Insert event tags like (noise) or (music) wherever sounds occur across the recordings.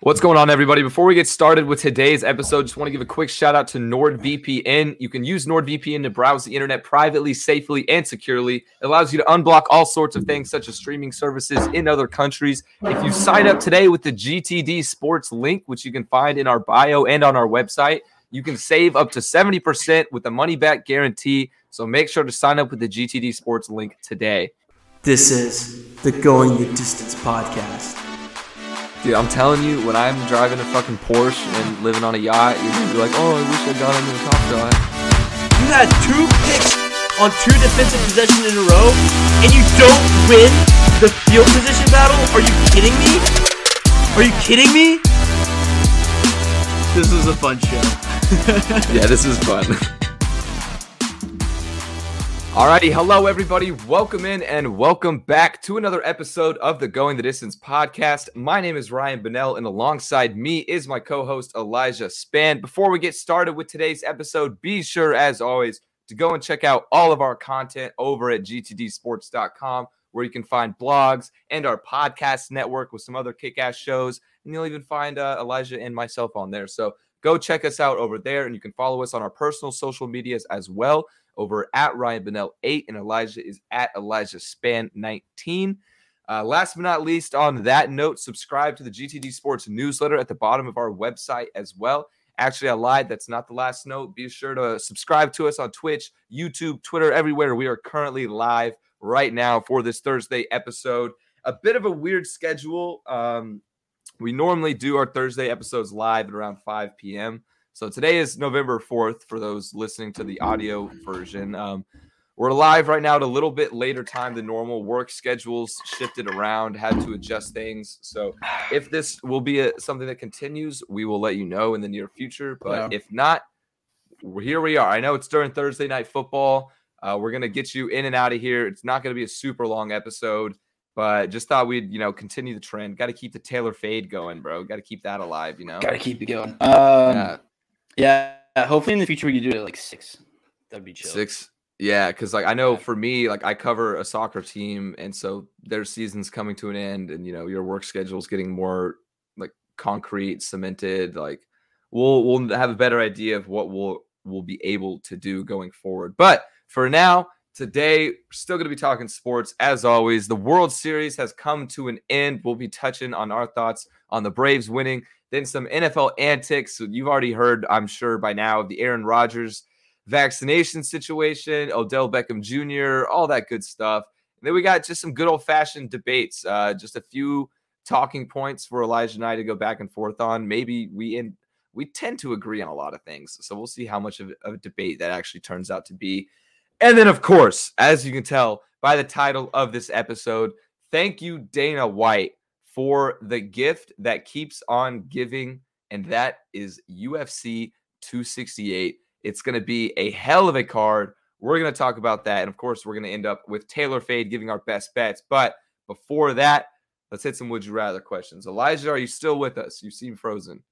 What's going on, everybody? Before we get started with today's episode, just want to give a quick shout out to NordVPN. You can use NordVPN to browse the internet privately, safely, and securely. It allows you to unblock all sorts of things, such as streaming services in other countries. If you sign up today with the GTD Sports link, which you can find in our bio and on our website, you can save up to 70% with a money back guarantee. So make sure to sign up with the GTD Sports link today. This is the Going the Distance podcast. Dude, I'm telling you, when I'm driving a fucking Porsche and living on a yacht, you're gonna be like, oh, I wish I'd gone into the top shot. You had two picks on two defensive possessions in a row, and you don't win the field position battle? Are you kidding me? Are you kidding me? This is a fun show. (laughs) yeah, this is fun. (laughs) Alrighty, hello everybody. Welcome in and welcome back to another episode of the Going the Distance podcast. My name is Ryan Bonnell, and alongside me is my co-host Elijah Span. Before we get started with today's episode, be sure, as always, to go and check out all of our content over at gtdsports.com, where you can find blogs and our podcast network with some other kick-ass shows, and you'll even find uh, Elijah and myself on there. So go check us out over there, and you can follow us on our personal social medias as well over at Ryan Bonnell 8, and Elijah is at Elijah Span 19. Uh, last but not least, on that note, subscribe to the GTD Sports newsletter at the bottom of our website as well. Actually, I lied. That's not the last note. Be sure to subscribe to us on Twitch, YouTube, Twitter, everywhere. We are currently live right now for this Thursday episode. A bit of a weird schedule. Um, we normally do our Thursday episodes live at around 5 p.m. So today is November 4th for those listening to the audio version. Um, we're live right now at a little bit later time than normal. Work schedules shifted around, had to adjust things. So if this will be a, something that continues, we will let you know in the near future. But yeah. if not, here we are. I know it's during Thursday night football. Uh, we're gonna get you in and out of here. It's not gonna be a super long episode, but just thought we'd you know continue the trend. Got to keep the Taylor fade going, bro. Got to keep that alive. You know, got to keep it going. Um, yeah. Yeah, hopefully in the future we could do it at like six. That'd be chill. Six. Yeah, because like I know for me, like I cover a soccer team, and so their season's coming to an end, and you know your work schedule is getting more like concrete, cemented. Like we'll we'll have a better idea of what we'll we'll be able to do going forward. But for now, today we're still going to be talking sports as always. The World Series has come to an end. We'll be touching on our thoughts on the Braves winning then some NFL antics. You've already heard, I'm sure by now, of the Aaron Rodgers vaccination situation, Odell Beckham Jr., all that good stuff. And then we got just some good old fashioned debates, uh, just a few talking points for Elijah and I to go back and forth on. Maybe we in we tend to agree on a lot of things, so we'll see how much of a debate that actually turns out to be. And then, of course, as you can tell by the title of this episode, thank you, Dana White, for the gift that keeps on giving, and that is UFC 268. It's going to be a hell of a card. We're going to talk about that. And of course, we're going to end up with Taylor Fade giving our best bets. But before that, let's hit some would you rather questions. Elijah, are you still with us? You seem frozen.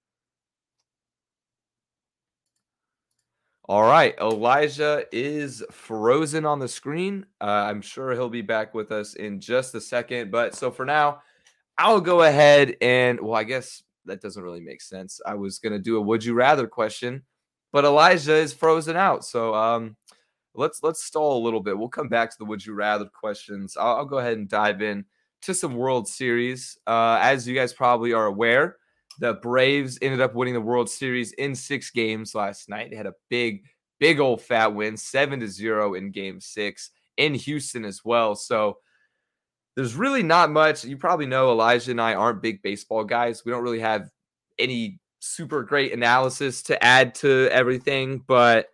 All right, Elijah is frozen on the screen. Uh, I'm sure he'll be back with us in just a second. But so for now, I'll go ahead and well, I guess that doesn't really make sense. I was gonna do a would you rather question, but Elijah is frozen out. So um let's let's stall a little bit. We'll come back to the would you rather questions. I'll, I'll go ahead and dive in to some World Series. Uh, as you guys probably are aware, the Braves ended up winning the World Series in six games last night. They had a big, big old fat win, seven to zero in Game Six in Houston as well. So there's really not much. You probably know Elijah and I aren't big baseball guys. We don't really have any super great analysis to add to everything. But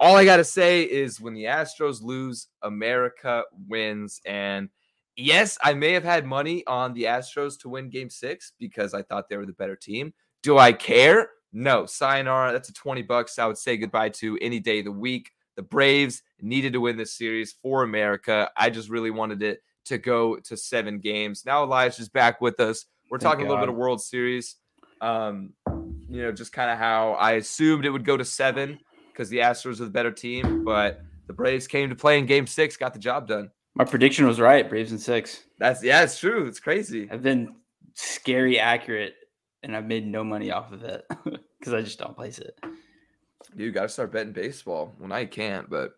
all I got to say is when the Astros lose, America wins. And yes, I may have had money on the Astros to win game six because I thought they were the better team. Do I care? No. Sayonara, that's a 20 bucks I would say goodbye to any day of the week. The Braves needed to win this series for America. I just really wanted it to go to seven games. Now Elijah's back with us. We're Thank talking God. a little bit of World Series. Um, you know, just kind of how I assumed it would go to seven because the Astros are the better team, but the Braves came to play in game six, got the job done. My prediction was right, Braves in six. That's yeah, it's true. It's crazy. I've been scary accurate and I've made no money off of it (laughs) because I just don't place it. You got to start betting baseball. Well, I can't, but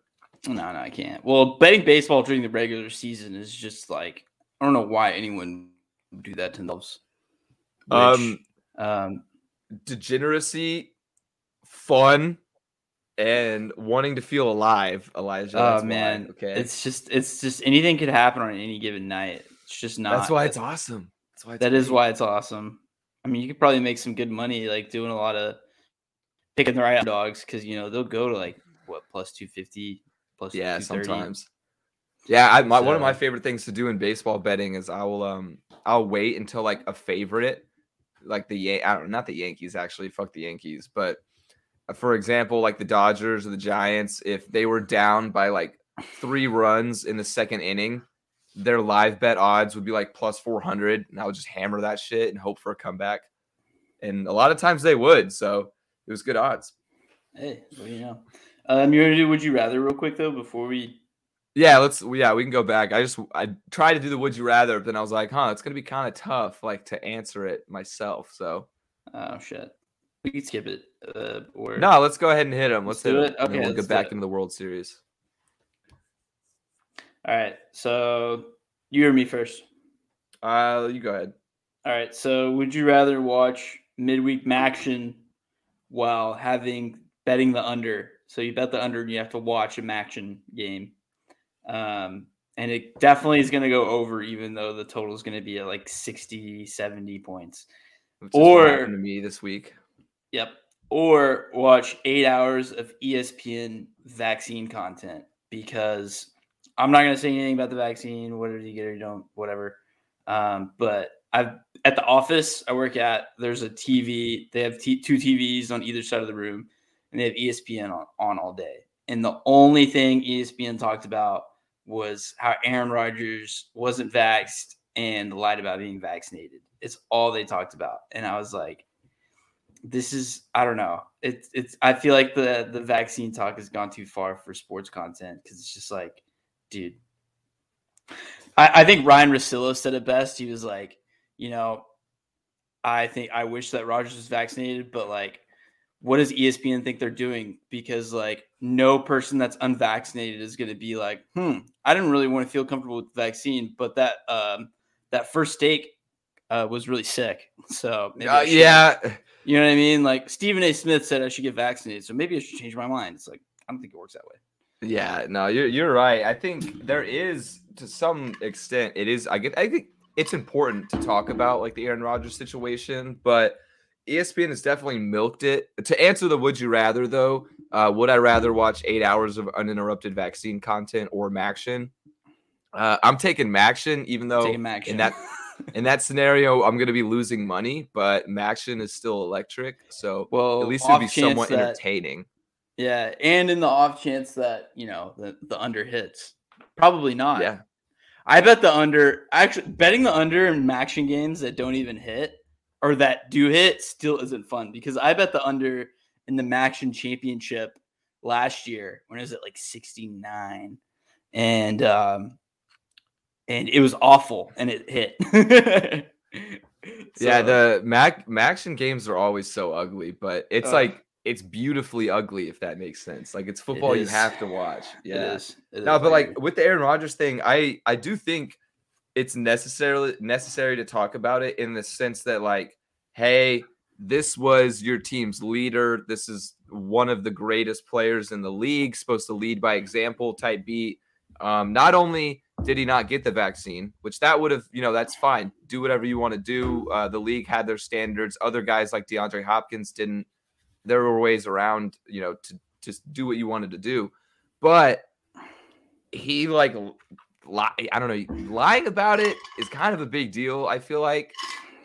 no, no, I can't. Well, betting baseball during the regular season is just like I don't know why anyone would do that to themselves. Which, um, um, degeneracy, fun, and wanting to feel alive, Elijah. Oh man, why, okay. It's just it's just anything could happen on any given night. It's just not. That's why it's awesome. That's why. That is why it's awesome. I mean, you could probably make some good money like doing a lot of picking the right dogs because you know they'll go to like what plus two fifty plus yeah sometimes. Yeah, I, my, so, one of my favorite things to do in baseball betting is I will um I'll wait until like a favorite, like the Yan- I don't not the Yankees actually, fuck the Yankees, but for example, like the Dodgers or the Giants, if they were down by like three runs in the second inning, their live bet odds would be like plus 400. And I would just hammer that shit and hope for a comeback. And a lot of times they would. So it was good odds. Hey, well, you know. Um, you want to do Would You Rather real quick, though, before we. Yeah, let's. Yeah, we can go back. I just I tried to do the Would You Rather, but then I was like, huh, it's gonna be kind of tough, like to answer it myself. So. Oh shit. We can skip it. Uh, or no, let's go ahead and hit them. Let's, let's hit it. Okay, we'll get back into the World Series. All right. So you or me first? Uh, you go ahead. All right. So would you rather watch midweek action while having betting the under? So you bet the under and you have to watch a MACtion game. Um, and it definitely is going to go over, even though the total is going to be at like 60, 70 points. Which or to me this week. Yep. Or watch eight hours of ESPN vaccine content because I'm not gonna say anything about the vaccine. Whether you get or you don't, whatever. Um, but I've at the office I work at. There's a TV. They have t- two TVs on either side of the room, and they have ESPN on, on all day. And the only thing ESPN talked about was how Aaron Rodgers wasn't vaxxed and lied about being vaccinated. It's all they talked about. And I was like, this is I don't know. It's it's I feel like the the vaccine talk has gone too far for sports content because it's just like dude. I, I think Ryen Russillo said it best. He was like, you know, I think I wish that Rodgers was vaccinated, but like, what does ESPN think they're doing? Because like, no person that's unvaccinated is going to be like, hmm, I didn't really want to feel comfortable with the vaccine, but that um that first steak uh, was really sick. So uh, yeah, you know what I mean. Like Stephen A. Smith said, I should get vaccinated, so maybe I should change my mind. It's like I don't think it works that way. Yeah, no, you're you're right. I think there is to some extent it is I get I think it's important to talk about like the Aaron Rodgers situation, but ESPN has definitely milked it. To answer the would you rather though, uh, would I rather watch eight hours of uninterrupted vaccine content or MACtion? Uh, I'm taking MACtion, even though in that in that scenario I'm going to be losing money, but MACtion is still electric, so well, at least it'd be somewhat that, entertaining. Yeah, and in the off chance that you know the, the under hits, probably not. Yeah, I bet the under. Actually, betting the under in MACtion games that don't even hit or that do hit still isn't fun because I bet the under in the MACtion championship last year when it was like sixty nine, and um, and it was awful and it hit. (laughs) so, yeah, the Mac MACtion games are always so ugly, but it's uh, like it's beautifully ugly if that makes sense. Like it's football it you have to watch. Yeah. It is. It no, is but like with the Aaron Rodgers thing, I I do think it's necessarily necessary to talk about it in the sense that like, hey, this was your team's leader. This is one of the greatest players in the league, supposed to lead by example type beat. Um, not only did he not get the vaccine, which that would have, you know, that's fine. Do whatever you want to do. Uh, the league had their standards. Other guys like DeAndre Hopkins didn't there were ways around, you know, to just do what you wanted to do. But he like I don't know, lying about it is kind of a big deal, I feel like.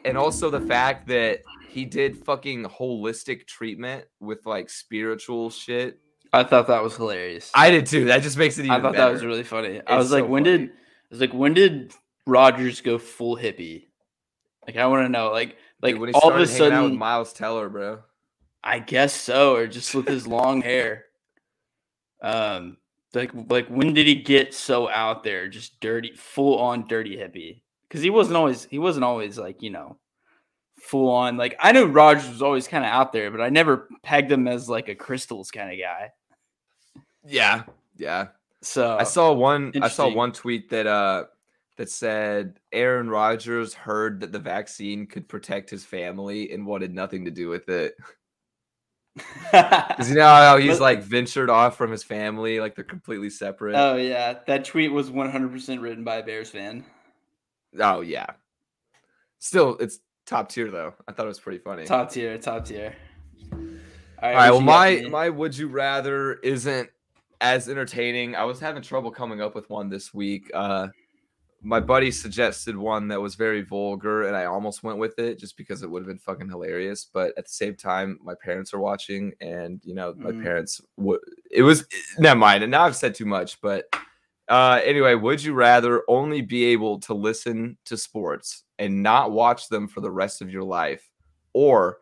And also the fact that he did fucking holistic treatment with like spiritual shit. I thought that was hilarious. I did too. That just makes it even I thought better. that was really funny. It's I was like, so when funny. did I was like, when did Rodgers go full hippie? Like I want to know. Like like Dude, all of a sudden with Miles Teller, bro. I guess so, or just with his long hair. Um, like like when did he get so out there, just dirty, full on dirty hippie? Because he wasn't always he wasn't always like you know full on. Like I know Rodgers was always kind of out there, but I never pegged him as like a crystals kind of guy. Yeah, yeah. So I saw one. I saw one tweet that uh that said Aaron Rodgers heard that the vaccine could protect his family and wanted nothing to do with it. (laughs) Because you know how he's but, like ventured off from his family, like they're completely separate. Oh yeah, that tweet was 100% written by a Bears fan. Oh yeah. Still, it's top tier though. I thought it was pretty funny. Top tier, top tier. All right. All right well, my my would you rather isn't as entertaining. I was having trouble coming up with one this week. Uh, my buddy suggested one that was very vulgar, and I almost went with it just because it would have been fucking hilarious. But at the same time, my parents are watching, and you know, my mm. parents would. It was never mind. And now I've said too much, but uh, anyway, would you rather only be able to listen to sports and not watch them for the rest of your life, or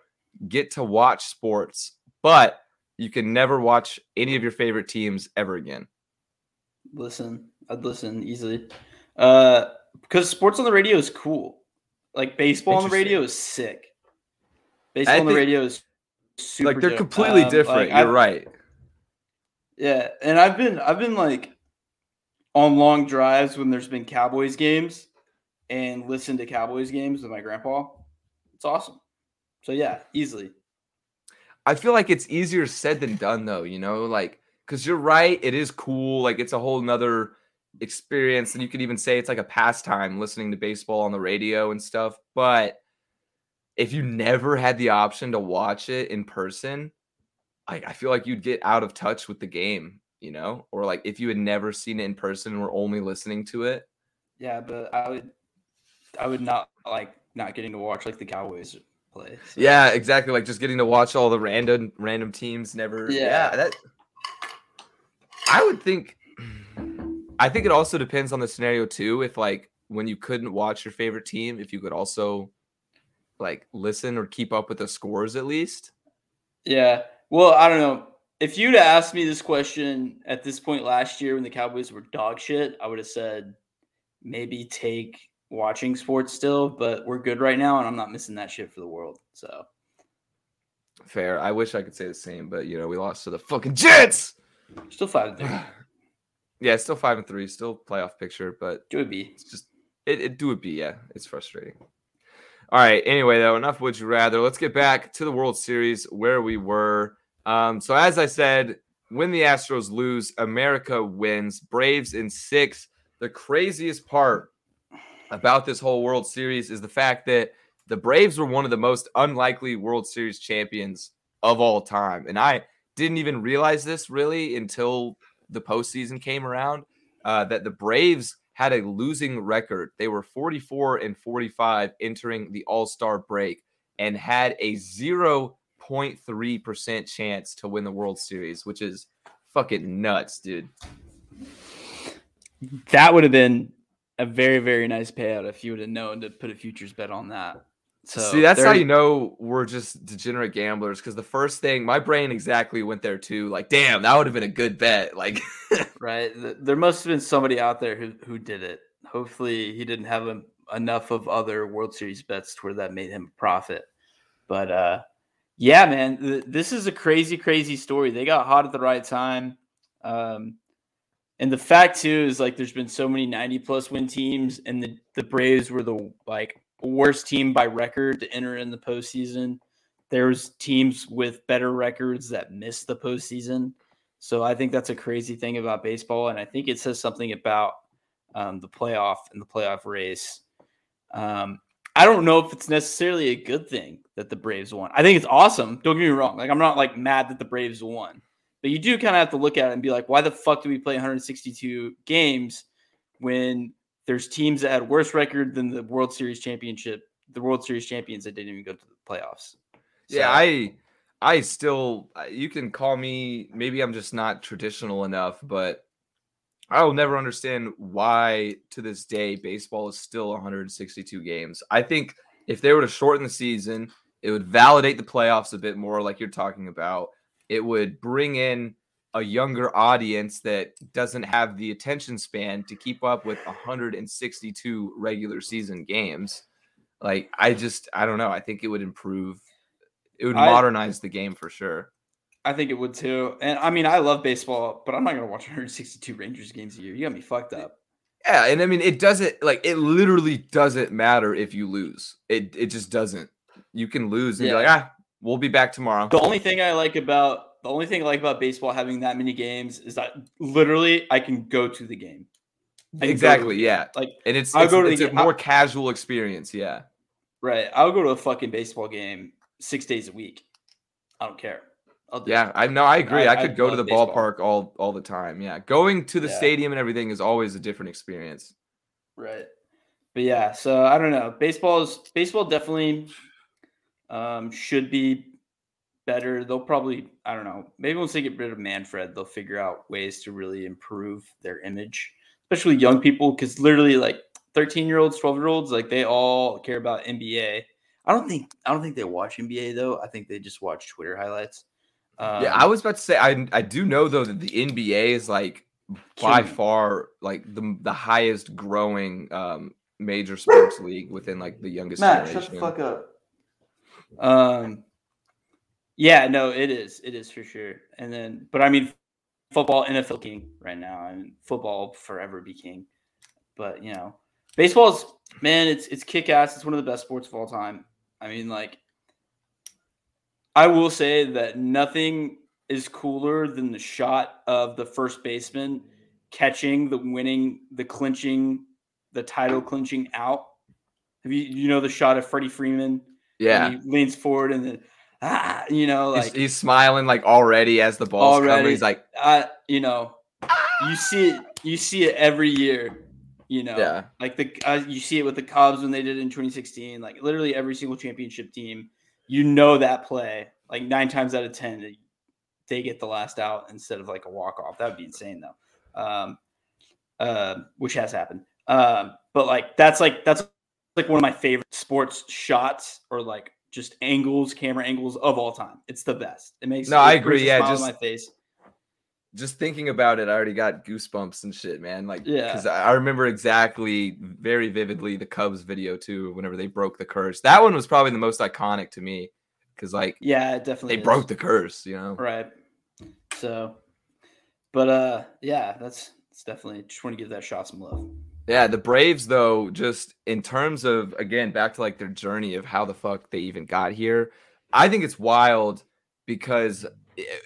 get to watch sports, but you can never watch any of your favorite teams ever again? Listen, I'd listen easily. Uh, because sports on the radio is cool. Like baseball on the radio is sick. Baseball I on the radio is super. Like they're dope. completely um, different. Like, You're I've, right. Yeah, and I've been I've been like on long drives when there's been Cowboys games and listened to Cowboys games with my grandpa. It's awesome. So yeah, easily. I feel like it's easier said than done though, you know, like because you're right, it is cool. Like it's a whole nother experience and you could even say it's like a pastime listening to baseball on the radio and stuff but if you never had the option to watch it in person I, I feel like you'd get out of touch with the game you know or like if you had never seen it in person and were only listening to it yeah but i would i would not like not getting to watch like the cowboys play so. yeah exactly like just getting to watch all the random random teams never yeah, yeah that i would think I think it also depends on the scenario too. If like when you couldn't watch your favorite team, if you could also like listen or keep up with the scores at least. Yeah. Well, I don't know. If you'd asked me this question at this point last year when the Cowboys were dog shit, I would have said maybe take watching sports still, but we're good right now and I'm not missing that shit for the world. So fair. I wish I could say the same, but you know, we lost to the fucking Jets. Still five. (sighs) Yeah, it's still five and three, still playoff picture, but do it be. It's just it, it do it be, yeah. It's frustrating. All right. Anyway, though, enough would you rather. Let's get back to the World Series where we were. Um, so as I said, when the Astros lose, America wins. Braves in six. The craziest part about this whole World Series is the fact that the Braves were one of the most unlikely World Series champions of all time. And I didn't even realize this really until the postseason came around, uh, that the Braves had a losing record. They were 44 and 45 entering the All Star break and had a 0.3% chance to win the World Series, which is fucking nuts, dude. That would have been a very, very nice payout if you would have known to put a futures bet on that. So See, that's how you know we're just degenerate gamblers. Because the first thing, my brain exactly went there too. Like, damn, that would have been a good bet. (laughs) Like, right? There must have been somebody out there who who did it. Hopefully, he didn't have a, enough of other World Series bets to where that made him a profit. But uh, yeah, man, th- this is a crazy, crazy story. They got hot at the right time. Um, and the fact too is like there's been so many 90 plus win teams, and the the Braves were the like worst team by record to enter in the postseason. There's teams with better records that missed the postseason. So I think that's a crazy thing about baseball. And I think it says something about um, the playoff and the playoff race. Um, I don't know if it's necessarily a good thing that the Braves won. I think it's awesome. Don't get me wrong. Like I'm not like mad that the Braves won, but you do kind of have to look at it and be like, why the fuck do we play 162 games when there's teams that had worse record than the World Series championship, the World Series champions that didn't even go to the playoffs. So, yeah, I I still you can call me maybe I'm just not traditional enough, but I will never understand why to this day baseball is still 162 games. I think if they were to shorten the season, it would validate the playoffs a bit more like you're talking about. It would bring in a younger audience that doesn't have the attention span to keep up with 162 regular season games. Like I just I don't know. I think it would improve. It would I- modernize the game for sure. I think it would too. And I mean, I love baseball, but I'm not gonna watch 162 Rangers games a year. You got me fucked up. Yeah, and I mean it doesn't like it literally doesn't matter if you lose. It it just doesn't. You can lose and Yeah. be like, ah, we'll be back tomorrow. The only thing I like about the only thing I like about baseball having that many games is that literally I can go to the game. I can go Exactly, a game. yeah. Like And it's I'll it's, go to the it's a game- more casual experience, yeah. right, I'll go to a fucking baseball game six days a week. I don't care. I'll do it. Yeah, I know I agree. I, I- could I go to the baseball. ballpark all all the time. Yeah. Going to the Yeah. stadium and everything is always a different experience. Right. But yeah, so I don't know. Baseball is baseball definitely um, should be better. They'll probably I don't know. Maybe once they get rid of Manfred, they'll figure out ways to really improve their image, especially young people. Because literally, like thirteen year olds, twelve year olds, like they all care about NBA. I don't think I don't think they watch NBA though. I think they just watch Twitter highlights. Um, yeah, I was about to say I I do know though that the NBA is like by killing far like the the highest growing um major sports (laughs) league within like the youngest generation. Shut the fuck up. Um, yeah, no, it is. It is for sure. And then, but I mean, football, NFL king right now. I mean, football forever be king. But you know, baseball's man, it's it's kick ass. It's one of the best sports of all time. I mean, like, I will say that nothing is cooler than the shot of the first baseman catching the winning, the clinching, the title clinching out. Have you you know the shot of Freddie Freeman? Yeah. he leans forward and then ah, you know, He's, like he's smiling like already as the ball's coming. Already. He's like, uh, you know, you see it, you see it every year. You know, yeah, like the uh, you see it with the Cubs when they did it in 2016. Like literally every single championship team, you know that play. Like nine times out of ten, they- they get the last out instead of like a walk off. That would be insane though. Um, uh, which has happened. Um, but like that's like that's like one of my favorite sports shots or like just angles, camera angles of all time. It's the best. It makes No, I it brings agree. Yeah, just- my face. just thinking about it, I already got goosebumps and shit, man. Like, Yeah. because I I remember exactly, very vividly, the Cubs video too. Whenever they broke the curse, that one was probably the most iconic to me, because like Yeah, it definitely. they is. broke the curse, you know. Right. So, but uh, yeah, that's it's definitely just want to give that shot some love. Yeah, the Braves though, just in terms of again back to like their journey of how the fuck they even got here, I think it's wild because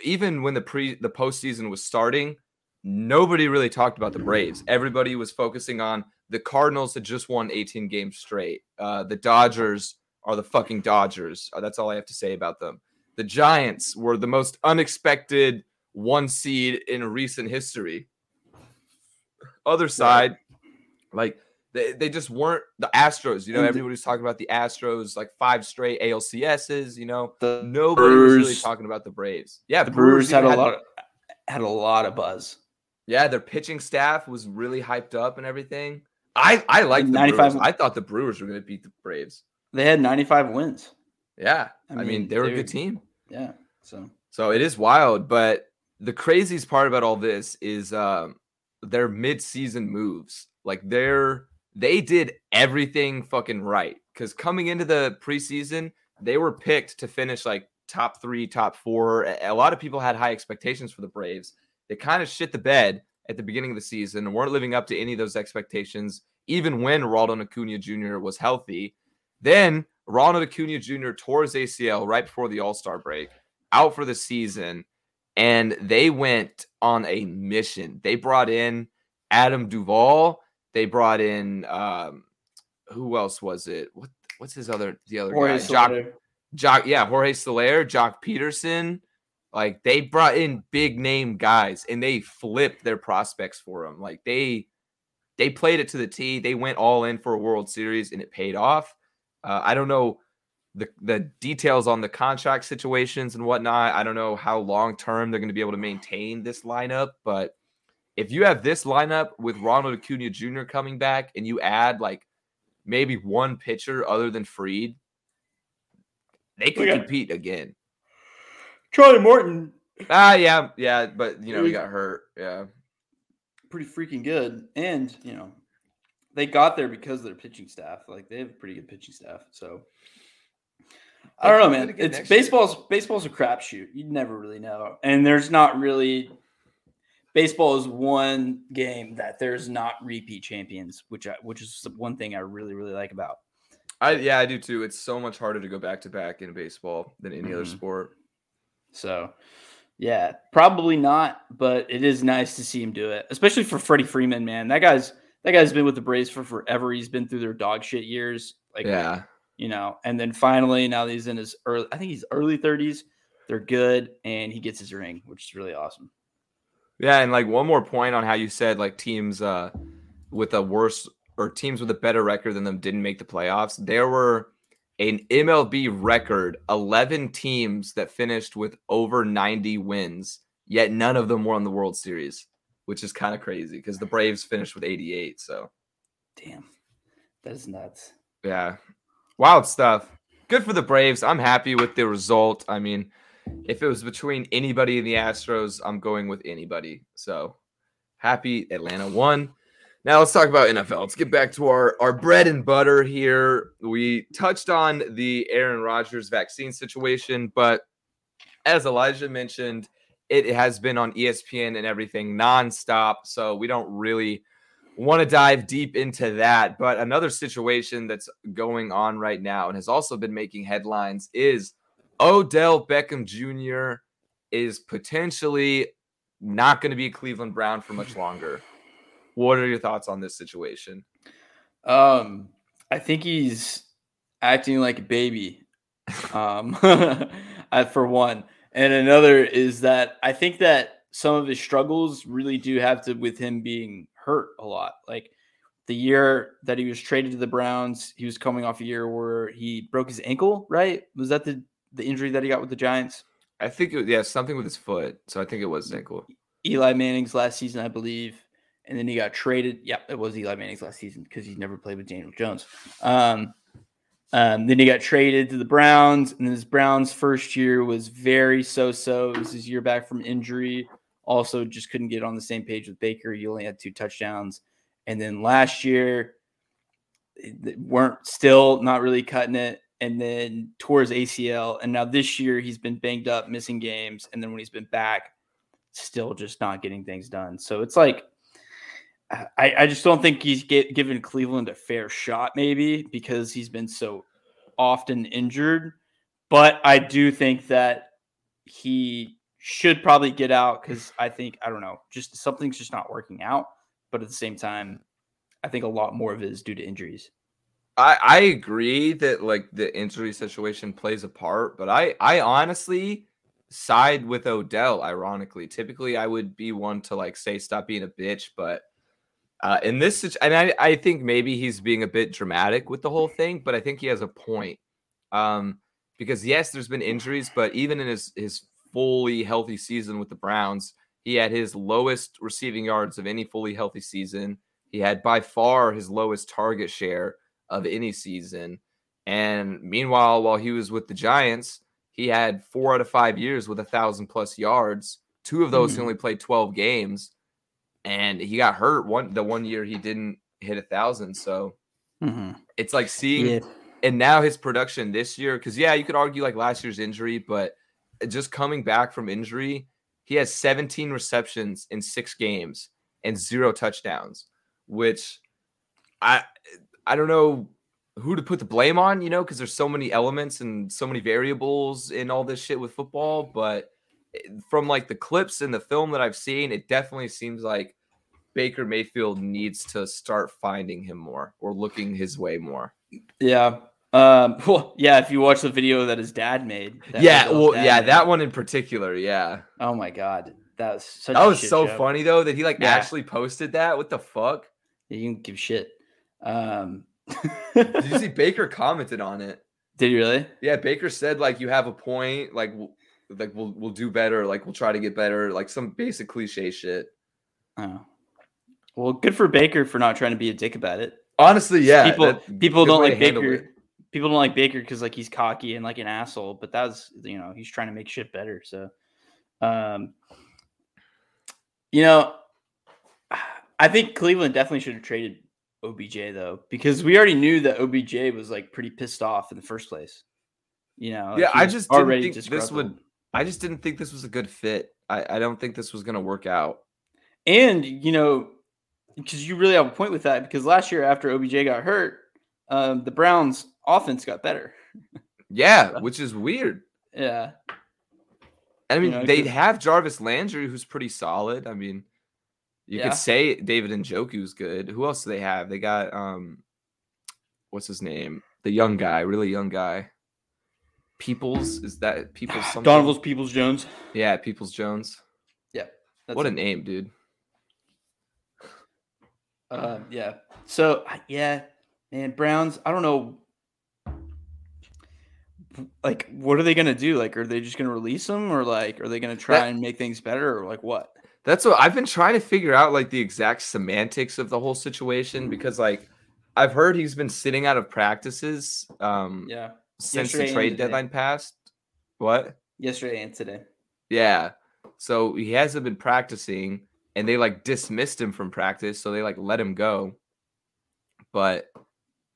even when the pre the postseason was starting, nobody really talked about the Braves. Everybody was focusing on the Cardinals that just won 18 games straight. Uh, the Dodgers are the fucking Dodgers. Uh, that's all I have to say about them. The Giants were the most unexpected one seed in recent history. Other side, like they, they just weren't the Astros. You know, everybody's talking about the Astros, like five straight ALCSs. You know, The nobody was really talking about the Braves. Yeah, the Brewers had even a lot of, had a lot of buzz. yeah, their pitching staff was really hyped up and everything. I I like the 95 Brewers. I thought the Brewers were going to beat the Braves. They had 95 wins. Yeah, I, I mean, mean, they were a good team. Yeah. So So it is wild, but the craziest part about all this is um, their mid-season moves. Like they're they did everything fucking right because coming into the preseason, they were picked to finish like top three, top four. A lot of people had high expectations for the Braves. They kind of shit the bed at the beginning of the season and weren't living up to any of those expectations, even when Ronald Acuna Jr. was healthy. Then Ronald Acuna Jr. tore his ACL right before the All Star break, out for the season, and they went on a mission. They brought in Adam Duvall. They brought in um, who else was it? What what's his other the other Jorge guy? Joc, Joc, yeah, Jorge Soler, Joc Pederson. Like they brought in big name guys and they flipped their prospects for them. Like they they played it to the T. They went all in for a World Series and it paid off. Uh, I don't know the the details on the contract situations and whatnot. I don't know how long term they're going to be able to maintain this lineup, but if you have this lineup with Ronald Acuna Jr. coming back and you add like maybe one pitcher other than Fried, they could compete again. Charlie Morton, Ah, yeah, yeah, but you know he He- got hurt. Yeah, pretty freaking good, and you know, they got there because of their pitching staff. Like they have a pretty good pitching staff. So I don't know, man. It's baseball's year. baseball's a crapshoot. You never really know, and there's not really. Baseball is one game that there's not repeat champions, which I, which is one thing I really really like about. I yeah, I do too. It's so much harder to go back to back in baseball than any mm-hmm. other sport. So, yeah, probably not, but it is nice to see him do it, especially for Freddie Freeman. Man, that guy's that guy's been with the Braves for forever. He's been through their dog shit years. Like, yeah, you know, and then finally now he's in his early. I think he's early thirties. They're good, and he gets his ring, which is really awesome. Yeah, and like one more point on how you said like teams uh with a worse or teams with a better record than them didn't make the playoffs. There were an MLB record 11 teams that finished with over 90 wins, yet none of them won the World Series, which is kind of crazy because the Braves finished with 88. So, damn, that is nuts. Yeah, wild stuff. Good for the Braves. I'm happy with the result. I mean, if it was between anybody in the Astros, I'm going with anybody. So happy Atlanta won. Now let's talk about NFL. Let's get back to our, our bread and butter here. We touched on the Aaron Rodgers vaccine situation, but as Elijah mentioned, it has been on ESPN and everything nonstop. So we don't really want to dive deep into that. But another situation that's going on right now and has also been making headlines is Odell Beckham Jr. is potentially not going to be a Cleveland Brown for much longer. What are your thoughts on this situation? Um, I think he's acting like a baby. (laughs) Um, (laughs) for one, and another is that I think that some of his struggles really do have to with him being hurt a lot. Like the year that he was traded to the Browns, he was coming off a year where he broke his ankle. Right? Was that the the injury that he got with the Giants? I think it, was, yeah, something with his foot. So I think it was ankle. Eli Manning's last season, I believe and then he got traded. Yeah, it was Eli Manning's last season because he never played with Daniel Jones. Um, um, then he got traded to the Browns, and his Browns' first year was very so-so. It was his year back from injury. Also, just couldn't get on the same page with Baker. He only had two touchdowns, and then last year weren't still not really cutting it. And then towards ACL, and now this year he's been banged up, missing games, and then when he's been back, still just not getting things done. So it's like I, I just don't think he's get, given Cleveland a fair shot, maybe because he's been so often injured. But I do think that he should probably get out because I think I don't know, just something's just not working out. But at the same time, I think a lot more of it is due to injuries. I, I agree that like the injury situation plays a part, but I I honestly side with Odell. Ironically, typically I would be one to like say stop being a bitch, but uh, in this, and I, I think maybe he's being a bit dramatic with the whole thing, but I think he has a point. Um, because yes, there's been injuries, but even in his his fully healthy season with the Browns, he had his lowest receiving yards of any fully healthy season. He had by far his lowest target share of any season. And meanwhile, while he was with the Giants, he had four out of five years with a thousand plus yards. Two of those mm. he only played 12 games and he got hurt one the one year he didn't hit a thousand. So mm-hmm. it's like seeing yeah. and now his production this year, because yeah, you could argue like last year's injury, but just coming back from injury, he has 17 receptions in six games and zero touchdowns, which I I don't know who to put the blame on, you know, because there's so many elements and so many variables in all this shit with football, but from like the clips in the film that I've seen, it definitely seems like Baker Mayfield needs to start finding him more or looking his way more. Yeah. Um, (laughs) well, yeah, if you watch the video that his dad made. Yeah, well, yeah, made. that one in particular, yeah. Oh my god. That was such That was so show. funny though that he like yeah. actually posted that. What the fuck? Yeah, you can give shit. Um Did you see (laughs) Baker commented on it? Did you really? Yeah, Baker said like you have a point, like like we'll we'll do better, like we'll try to get better, like some basic cliche shit. Oh. Well, good for Baker for not trying to be a dick about it. Honestly, yeah. People people don't like Baker. It. People don't like Baker because like he's cocky and like an asshole, but that's you know, he's trying to make shit better. So um you know, (sighs) I think Cleveland definitely should have traded OBJ though, because we already knew that OBJ was like pretty pissed off in the first place. You know, yeah, like, I just was didn't think this would. I just didn't think this was a good fit. I, I don't think this was going to work out. And you know, because you really have a point with that, because last year after OBJ got hurt, um, the Browns' offense got better. Yeah, (laughs) which is weird. Yeah, I mean, know, they have Jarvis Landry, who's pretty solid. I mean, you Yeah. could say David and Njoku's good. Who else do they have? They got um, what's his name? The young guy, really young guy. Peoples is that Peoples? (sighs) Something? Donovan's Peoples Jones. Yeah, Peoples Jones. Yeah, what a name, dude. Uh, yeah. So yeah, man, Browns. I don't know. Like, what are they gonna do? Like, are they just gonna release them, or like, are they gonna try That- and make things better, or like what? That's what I've been trying to figure out, like the exact semantics of the whole situation, because like I've heard he's been sitting out of practices um Yeah, since Yesterday the trade deadline passed. What? yesterday and today. Yeah. So he hasn't been practicing and they like dismissed him from practice. So they like let him go. But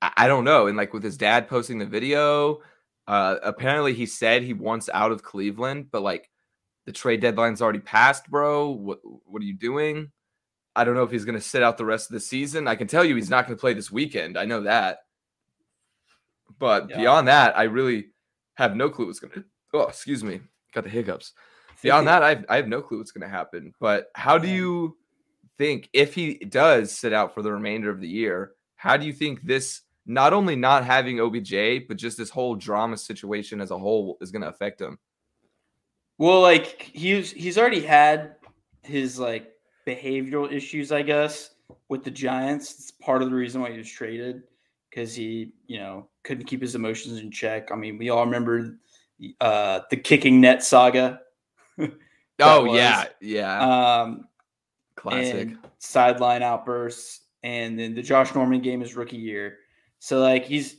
I, I don't know. And like with his dad posting the video, uh apparently he said he wants out of Cleveland, but like the trade deadline's already passed, bro. What what are you doing? I don't know if he's gonna sit out the rest of the season. I can tell you he's not gonna play this weekend. I know that. But Yeah. beyond that, I really have no clue what's gonna oh excuse me. Got the hiccups. Beyond (laughs) that, I have, I have no clue what's going to happen. But how do you think if he does sit out for the remainder of the year? How do you think this not only not having OBJ, but just this whole drama situation as a whole is going to affect him? Well, like he's he's already had his like behavioral issues, I guess, with the Giants. It's part of the reason why he was traded because he, you know, couldn't keep his emotions in check. I mean, we all remember uh, the kicking net saga. (laughs) Oh was- yeah, yeah, Um, classic. sideline outbursts, and then the Josh Norman game is rookie year. So like he's,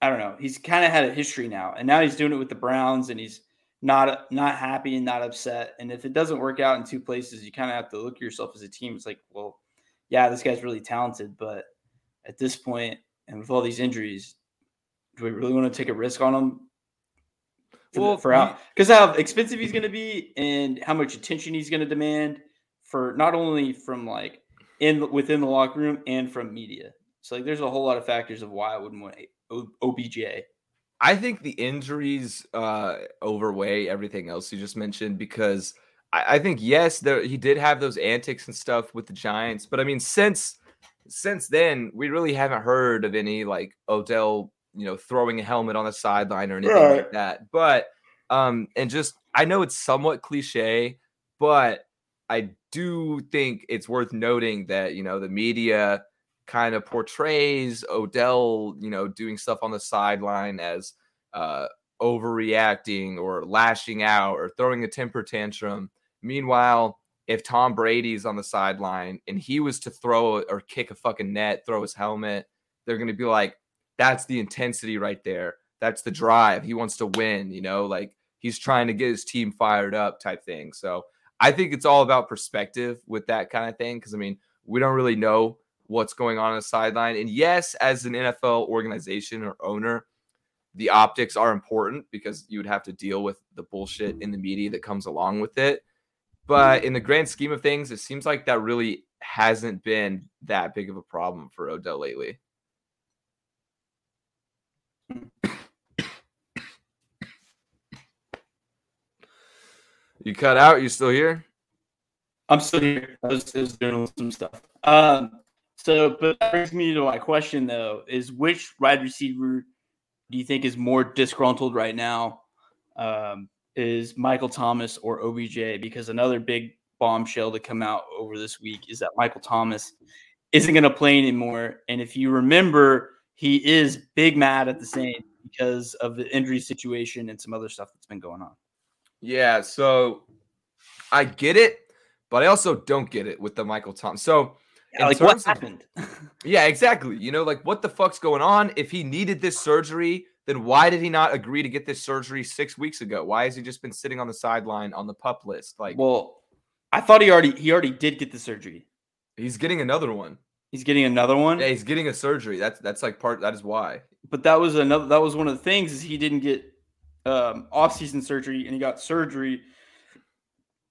I don't know, he's kind of had a history now, and now he's doing it with the Browns, and he's not not happy and not upset. And if it doesn't work out in two places, you kind of have to look at yourself as a team. It's like, well, yeah, this guy's really talented, but at this point, and with all these injuries, do we really want to take a risk on him? For, Well, for how because how expensive he's going to be and how much attention he's going to demand for not only from like in within the locker room and from media. So like, there's a whole lot of factors of why I wouldn't want O- OBJ. I think the injuries uh, overweigh everything else you just mentioned because I, I think yes, there he did have those antics and stuff with the Giants, but I mean since since then we really haven't heard of any like Odell, you know, throwing a helmet on the sideline or anything Right. like that. But um, and just I know it's somewhat cliche, but I do think it's worth noting that you know the media kind of portrays Odell, you know, doing stuff on the sideline as uh, overreacting or lashing out or throwing a temper tantrum. Meanwhile, if Tom Brady's on the sideline and he was to throw or kick a fucking net, throw his helmet, they're going to be like, that's the intensity right there. That's the drive. He wants to win, you know, like he's trying to get his team fired up type thing. So I think it's all about perspective with that kind of thing. Cause I mean, we don't really know what's going on on the sideline. And yes, as an NFL organization or owner, the optics are important because you would have to deal with the bullshit in the media that comes along with it. But in the grand scheme of things, it seems like that really hasn't been that big of a problem for Odell lately. You cut out, you still here? I'm still here. I was, I was doing some stuff. Um, so, but that brings me to my question though: is which wide receiver do you think is more disgruntled right now? Um, is Michael Thomas or OBJ? Because another big bombshell to come out over this week is that Michael Thomas isn't going to play anymore. And if you remember, he is big mad at the Saints because of the injury situation and some other stuff that's been going on. Yeah, so I get it, but I also don't get it with the Michael Thomas. So In like what terms of- happened? (laughs) Yeah, exactly. You know, like what the fuck's going on? If he needed this surgery, then why did he not agree to get this surgery six weeks ago? Why has he just been sitting on the sideline on the pup list? Like well, I thought he already he already did get the surgery. he's getting another one. He's getting another one. Yeah, he's getting a surgery. That's that's like part. That is why. But that was another. That was one of the things is he didn't get um, off-season surgery, and he got surgery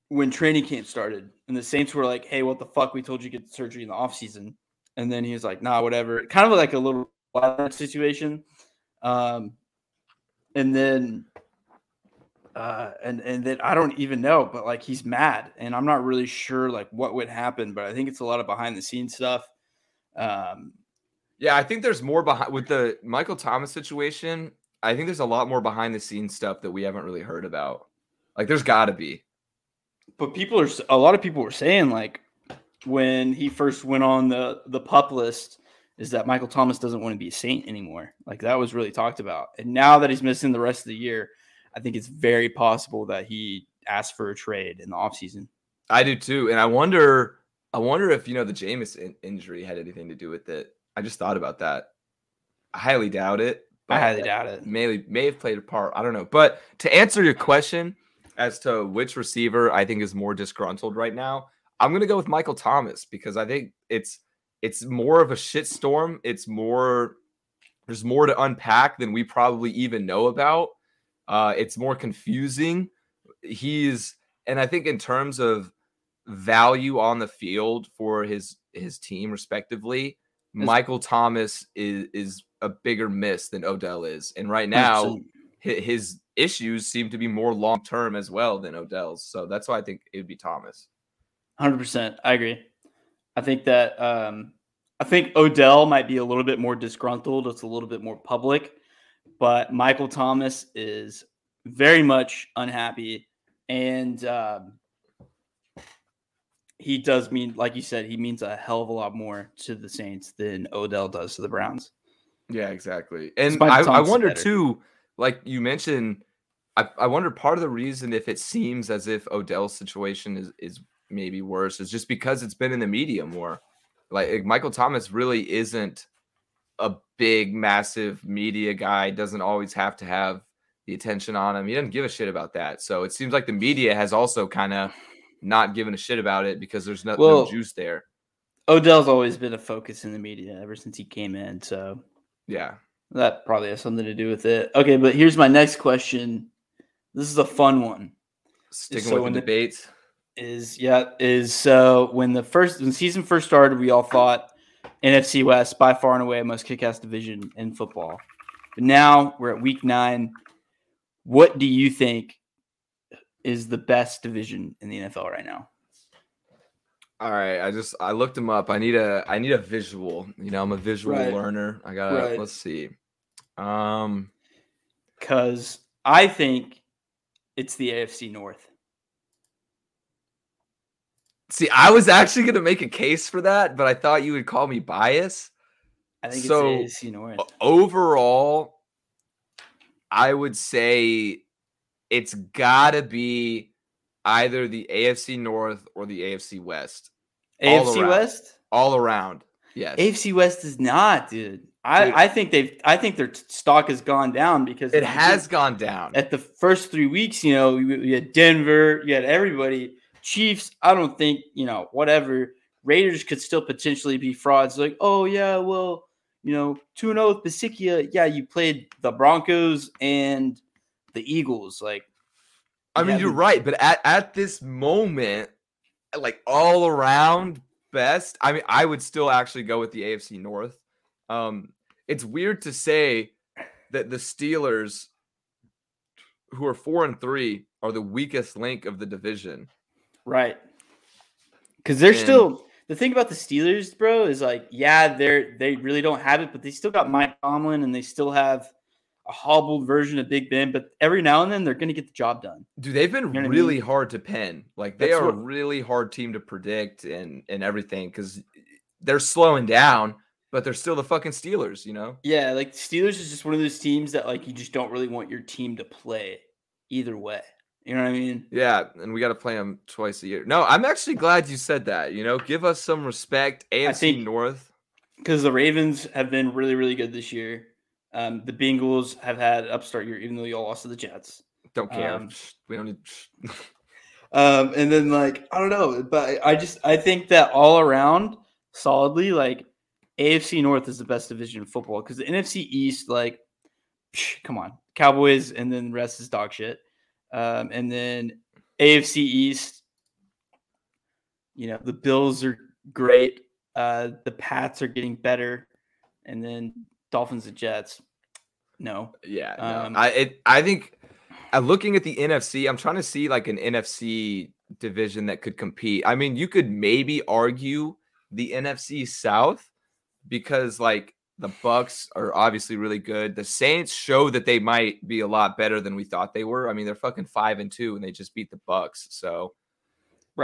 when training camp started. And the Saints were like, "Hey, what the fuck? We told you to get surgery in the off-season." And then he was like, "Nah, whatever." Kind of like a little situation. Um, and then uh, and and then I don't even know, but like he's mad, and I'm not really sure like what would happen, but I think it's a lot of behind the scenes stuff. Um, yeah, I think there's more behind with the Michael Thomas situation. I think there's a lot more behind the scenes stuff that we haven't really heard about. Like, there's got to be. But people are a lot of people were saying like when he first went on the the pup list is that Michael Thomas doesn't want to be a Saint anymore. Like that was really talked about, and now that he's missing the rest of the year I think it's very possible that he asked for a trade in the offseason. I do too. And I wonder I wonder if you know the Jameis in- injury had anything to do with it. I just thought about that. I highly doubt it. I highly doubt it. May may have played a part. I don't know. But to answer your question as to which receiver I think is more disgruntled right now, I'm gonna go with Michael Thomas because I think it's it's more of a shitstorm. It's more there's more to unpack than we probably even know about. Uh, it's more confusing. He's and I think in terms of value on the field for his his team respectively, Michael Thomas is is a bigger miss than Odell is. And right now 100%. His issues seem to be more long term as well than Odell's. So that's why I think it would be Thomas. 100%. I agree. I think that um I think Odell might be a little bit more disgruntled. It's a little bit more public but Michael Thomas is very much unhappy, and um, he does mean, like you said, he means a hell of a lot more to the Saints than Odell does to the Browns. Yeah, exactly. And I, I, wonder better. too, like you mentioned, I, I wonder part of the reason if it seems as if Odell's situation is is maybe worse is just because it's been in the media more. Like eh, Michael Thomas really isn't a big, massive media guy doesn't always have to have the attention on him. He doesn't give a shit about that. So it seems like the media has also kind of not given a shit about it because there's no, well, no juice there. Odell's always been a focus in the media ever since he came in. So yeah, that probably has something to do with it. Okay, but here's my next question. This is a fun one. Sticking so with the debates. Is yeah, is so when the first when season first started, we all thought NFC West by far and away most kick-ass division in football. But now we're at week nine. What do you think is the best division in the NFL right now? All right, I just I looked them up. I need a I need a visual. You know, I'm a visual right. learner. I got to right. let's see. Um cuz I think it's the AFC North. See, I was actually going to make a case for that, but I thought you would call me bias. I think so, it's AFC North. Overall, I would say it's got to be either the AFC North or the AFC West. AFC West? All around. Yes. AFC West is not, dude. I. I think they've I think their stock has gone down because it has gone down. At the first three weeks, you know, you, had Denver, you had everybody Chiefs, I don't think, you know, whatever. Raiders could still potentially be frauds. Like, oh, yeah, well, you know, 2 0 with Bisaccia. Yeah, you played the Broncos and the Eagles. Like, I mean, you're right. But at, at this moment, like all around best, I mean, I would still actually go with the AFC North. Um, it's weird to say that the Steelers, who are four and three, are the weakest link of the division. Right. Because they're and, still the thing about the Steelers, bro, is like, yeah, they're they really don't have it, but they still got Mike Tomlin and they still have a hobbled version of Big Ben, but every now and then they're gonna get the job done. Dude, they've been you know really I mean? hard to pin. Like they That's are what, a really hard team to predict and and everything because they're slowing down, but they're still the fucking Steelers, you know? Yeah, like Steelers is just one of those teams that like you just don't really want your team to play either way. You know what I mean? Yeah, and we got to play them twice a year. No, I'm actually glad you said that. You know, give us some respect. AFC think, North, because the Ravens have been really, really good this year. Um, the Bengals have had upstart year, even though you all lost to the Jets. Don't care. Um, we don't need. (laughs) um, and then like I don't know, but I just I think that all around solidly, like AFC North is the best division in football because the NFC East, like, psh, come on, Cowboys, and then the rest is dog shit. Um, and then AFC East, you know, the Bills are great. Uh, the Pats are getting better, and then Dolphins and Jets. No, Yeah, no. Um, I it, I think uh, looking at the NFC, I'm trying to see like an NFC division that could compete. I mean, you could maybe argue the NFC South because like the Bucs are obviously really good. The Saints show that they might be a lot better than we thought they were. I mean, they're fucking five and two, and they just beat the Bucs, so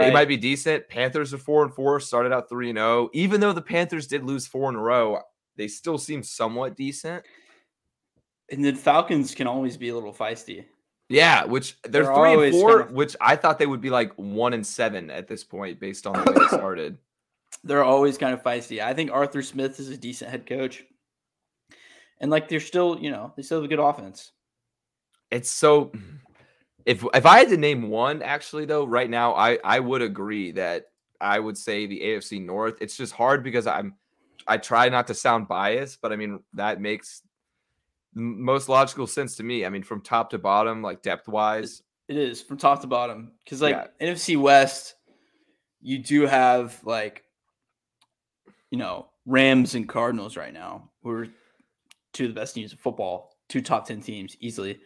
they might be decent. Panthers are four and four, started out three and zero. Even though the Panthers did lose four in a row, they still seem somewhat decent. and then Falcons can always be a little feisty. Yeah, which they're, They're three and four, kind of- which I thought they would be like one and seven at this point based on the way they (coughs) started. They're always kind of feisty. I think Arthur Smith is a decent head coach, and like they're still, you know, they still have a good offense. It's so if if I had to name one actually though, right now I I would agree that I would say the AFC North. It's just hard because I'm I try not to sound biased, but I mean that makes most logical sense to me. I mean from top to bottom, like depth wise. It is from top to bottom because like Yeah. NFC West, you do have like, you know, Rams and Cardinals right now, who are two of the best teams in football, two top ten teams easily.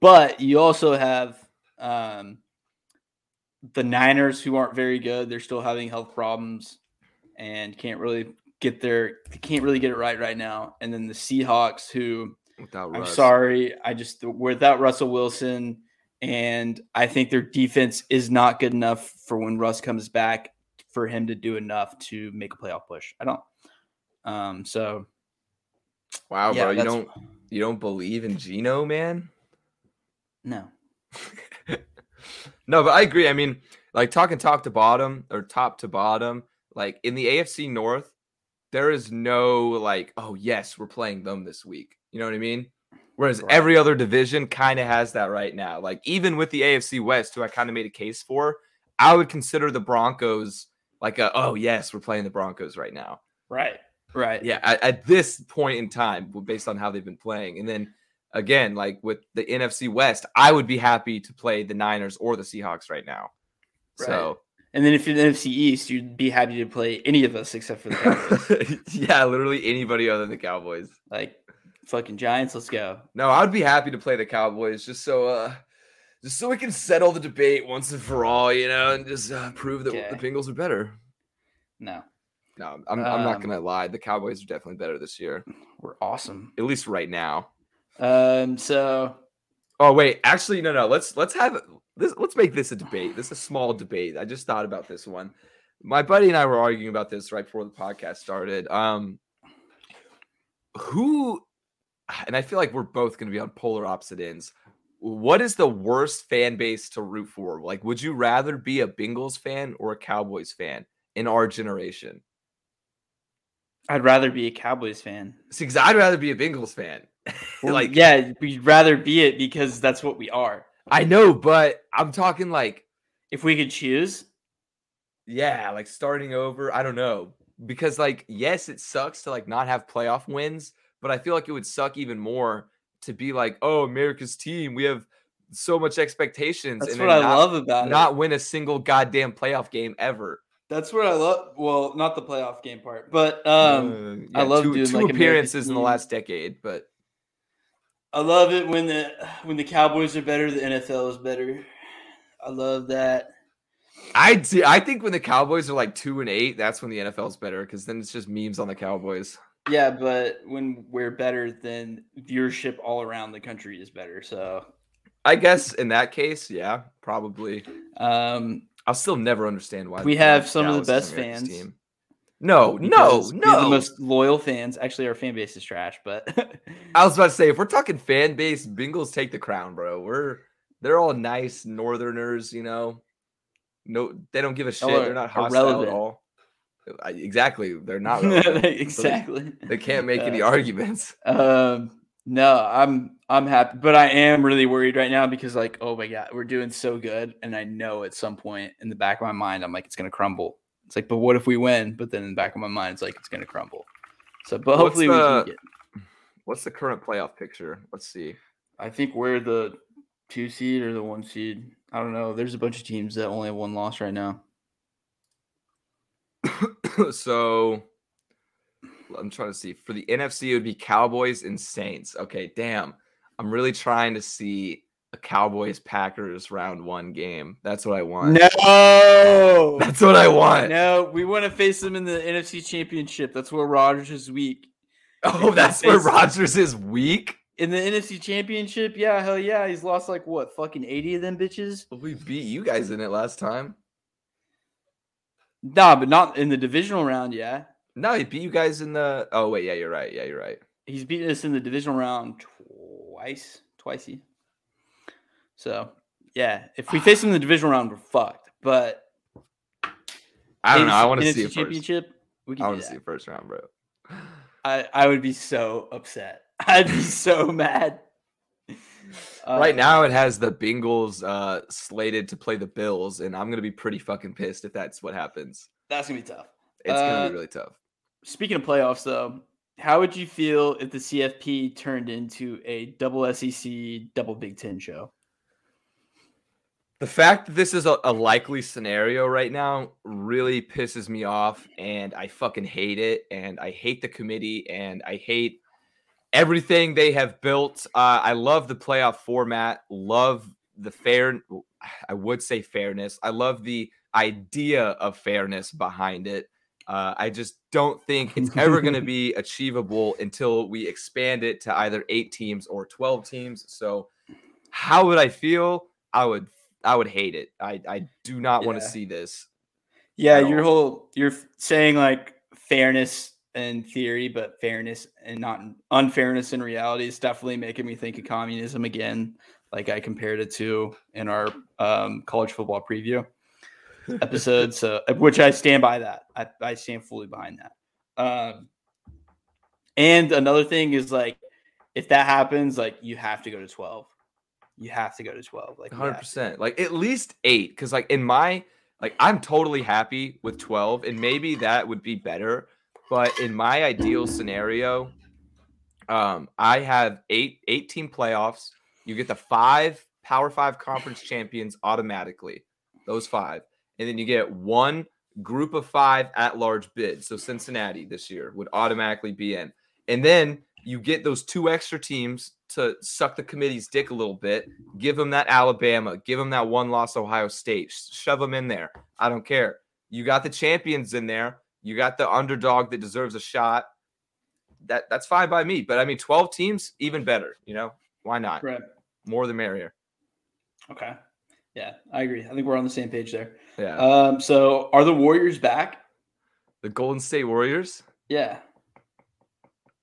But you also have um, the Niners, who aren't very good. They're still having health problems and can't really get their they can't really get it right right now. And then the Seahawks, who Without I'm Russ. sorry. I just without Russell Wilson, and I think their defense is not good enough for when Russ comes back for him to do enough to make a playoff push. I don't. Um. So Wow, yeah, bro, you don't you don't believe in Geno, man? no. (laughs) no, but I agree. I mean, like talking top to bottom or top to bottom, like in the AFC North, there is no like, oh yes, we're playing them this week. You know what I mean? Whereas Right. every other division kind of has that right now. Like even with the AFC West, who I kind of made a case for, I would consider the Broncos like a oh yes, we're playing the Broncos right now. Right. Right. Yeah, at, at this point in time, based on how they've been playing, and then again, like with the NFC West, I would be happy to play the Niners or the Seahawks right now. So And then if you're the NFC East, you'd be happy to play any of us except for the Cowboys. (laughs) yeah, literally anybody other than the Cowboys. like fucking Giants. Let's go. No, I would be happy to play the Cowboys just so uh just so we can settle the debate once and for all, you know, and just uh, prove that Okay. the Bengals are better. No, No, I'm, I'm not Um, gonna lie. The Cowboys are definitely better this year, we're awesome. at least right now. Um. So Oh wait, actually, no, no. Let's let's have this. Let's make this a debate. This is a small debate. I just thought about this one. My buddy and I were arguing about this right before the podcast started. Um, who, and I feel like we're both going to be on polar opposite ends. What is the worst fan base to root for? Like, would you rather be a Bengals fan or a Cowboys fan in our generation? I'd rather be a Cowboys fan. See, because I'd rather be a Bengals fan. (laughs) Like, yeah, we'd rather be it because that's what we are. I know, but I'm talking like If we could choose, Yeah, like starting over. I don't know. Because like yes, it sucks to like not have playoff wins, but I feel like it would suck even more to be like, "Oh, America's team, we have so much expectations that's and what I not, love about it. not win a single goddamn playoff game ever." That's what I love. Well, not the playoff game part, but um, Uh, I love two, doing, two like, appearances in the last decade, but I love it when the when the Cowboys are better, the NFL is better. I love that. I see. I think when the Cowboys are like two and eight, that's when the NFL's better because then it's just memes on the Cowboys. Yeah, but when we're better, then viewership all around the country is better. So, I guess in that case, yeah, probably. um, I'll still never understand why We have some of the best fans. No, no, because we no. the most loyal fans. Actually, our fan base is trash, but (laughs) I was about to say, if we're talking fan base, Bengals take the crown, bro. We're they're all nice Northerners, you know. No, they don't give a shit. They're not hostile irrelevant. at all. Exactly, they're not. (laughs) exactly. they can't make any Uh, arguments. Um, no, I'm I'm happy, but I am really worried right now because like, oh my god, we're doing so good, and I know at some point in the back of my mind, I'm like, it's gonna crumble. It's like, but what if we win? But then in the back of my mind, it's like it's gonna crumble. So, but hopefully the, we can get. What's the current playoff picture? Let's see. I think we're the two seed or the one seed. I don't know. There's a bunch of teams that only have one loss right now. (coughs) so I'm trying to see. For the NFC, it would be Cowboys and Saints. Okay, damn. I'm really trying to see a Cowboys Packers round one game. That's what I want. No, (laughs) that's what I want. No, we want to face them in the NFC Championship. That's where Rodgers is weak. (laughs) Oh, that's where Rodgers is weak in the NFC Championship. Yeah, hell yeah, he's lost like what, fucking eighty of them bitches. Oh, we beat you guys in it last time. Nah, but not in the divisional round. Yeah. No, he beat you guys in the. Oh wait, yeah, you're right. Yeah, you're right. He's beaten us in the divisional round twice, twicey. So yeah, if we face him in the divisional round, we're fucked. But I don't know. I want to see a championship. First. We can I want to see a first round, bro. I I would be so upset. (laughs) I'd be so mad. Right uh, now, it has the Bengals uh, slated to play the Bills, and I'm gonna be pretty fucking pissed if that's what happens. That's gonna be tough. It's uh, gonna be uh, really tough. Speaking of playoffs, though, how would you feel if the CFP turned into a double SEC, double Big Ten show? The fact that this is a, a, likely scenario right now really pisses me off, and I fucking hate it. And I hate the committee, and I hate everything they have built. Uh, I love the playoff format. Love the fair. I would say fairness. I love the idea of fairness behind it. Uh, I just don't think it's ever going (laughs) to be achievable until we expand it to either eight teams or 12 teams. So, how would I feel? I would, I would hate it. I, I do not yeah. want to see this. Yeah, your whole, you're saying like fairness in theory, but fairness and not unfairness in reality is definitely making me think of communism again, like I compared it to in our um, college football preview episode. So, which I stand by that. I, I stand fully behind that. Um, and another thing is like, if that happens, like you have to go to 12. You have to go to 12. Like 100%. Like at least eight. Cause like in my, like I'm totally happy with 12 and maybe that would be better. But in my ideal scenario, um, I have eight, eight team playoffs. You get the five Power Five conference champions automatically. Those five and then you get one group of five at large bid. So Cincinnati this year would automatically be in. And then you get those two extra teams to suck the committee's dick a little bit, give them that Alabama, give them that one loss Ohio State, shove them in there. I don't care. You got the champions in there. You got the underdog that deserves a shot. That that's fine by me. But I mean, 12 teams, even better. You know, why not? Right. More the merrier. Okay. Yeah, I agree. I think we're on the same page there. Yeah. Um, so are the Warriors back? The Golden State Warriors? Yeah.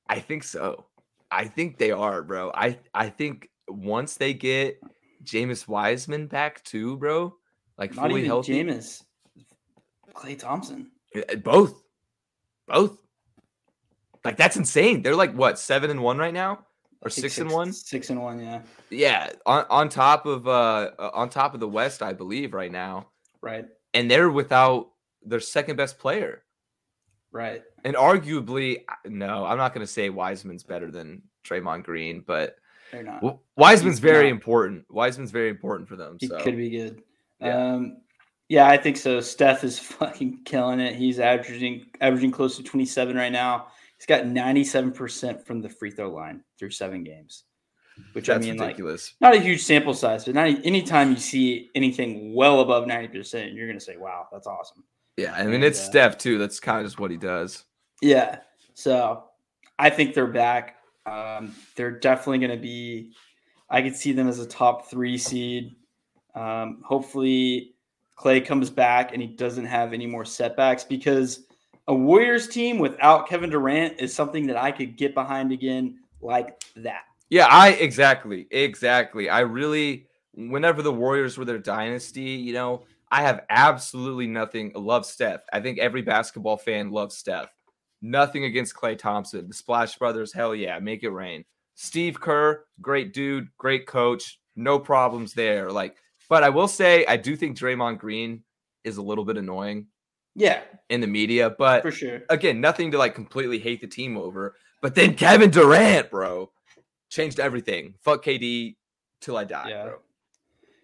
I think so. I think they are, bro. I I think once they get James Wiseman back too, bro, like Not fully healthy. James, Klay Thompson. Both. Both. Like that's insane. They're like what, seven and one right now? or six, six, and one. Six and one, yeah. Yeah, on on top of uh, uh on top of the West, I believe right now. Right. And they're without their second best player. Right. And arguably, no, I'm not going to say Wiseman's better than Draymond Green, but they're not. Wiseman's very not. important. Wiseman's very important for them. He so. could be good. Yeah. Um, yeah, I think so. Steph is (laughs) fucking killing it. He's averaging averaging close to 27 right now. He's got 97% from the free throw line through seven games, which That's I mean, ridiculous. like, not a huge sample size, but not, anytime you see anything well above 90%, you're going to say, wow, that's awesome. Yeah. I mean, and, it's uh, Steph, too. That's kind of just what he does. Yeah. So I think they're back. Um, they're definitely going to be, I could see them as a top three seed. Um, hopefully, Klay comes back and he doesn't have any more setbacks because a Warriors team without Kevin Durant is something that I could get behind again like that. Yeah, I exactly, exactly. I really, whenever the Warriors were their dynasty, you know, I have absolutely nothing. Love Steph. I think every basketball fan loves Steph. Nothing against Klay Thompson. The Splash Brothers, hell yeah, make it rain. Steve Kerr, great dude, great coach, no problems there. Like, but I will say, I do think Draymond Green is a little bit annoying Yeah, in the media. But for sure. again, nothing to like completely hate the team over. But then Kevin Durant, bro, changed everything. Fuck KD till I die, Yeah. bro.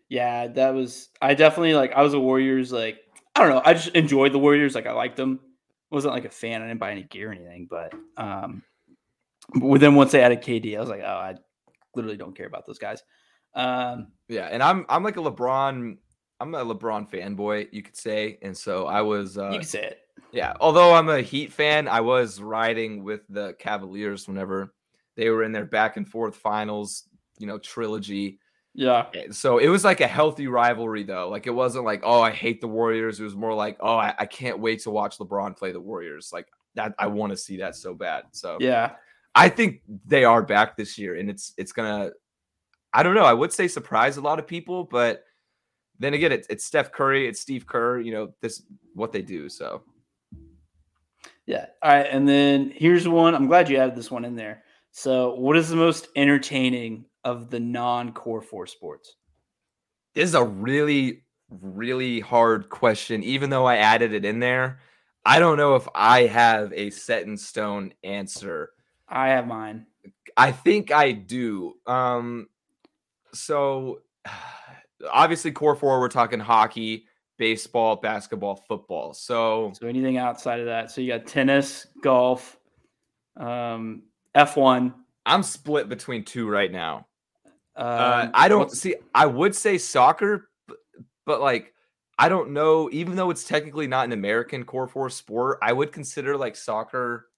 Yeah, that was. I definitely like. I was a Warriors like. I don't know. I just enjoyed the Warriors. Like I liked them. wasn't like a fan. I didn't buy any gear or anything. But um, but then once they added KD, I was like, oh, I literally don't care about those guys. Um, Yeah, and I'm I'm like a LeBron. I'm a LeBron fanboy, you could say, and so I was. Uh, you can say it. Yeah, although I'm a Heat fan, I was riding with the Cavaliers whenever they were in their back and forth finals, you know, trilogy. Yeah. So it was like a healthy rivalry, though. Like it wasn't like, oh, I hate the Warriors. It was more like, oh, I, I can't wait to watch LeBron play the Warriors. Like that, I want to see that so bad. So Yeah. I think they are back this year, and it's it's gonna. I don't know. I would say surprise a lot of people, but then again, it's it's Steph Curry, it's Steve Kerr. You know, this what they do. So Yeah. All right. And then here's one. I'm glad you added this one in there. So, what is the most entertaining of the non-core four sports? this is a really really hard question even though i added it in there i don't know if i have a set in stone answer I have mine. i think i do um so (sighs) obviously core four we're talking hockey baseball basketball football so So anything outside of that. So you got tennis, golf, um, F1. i'm split between two right now Um, Uh, I don't see. I would say soccer, but, but like I don't know. Even though it's technically not an American core four sport, I would consider like soccer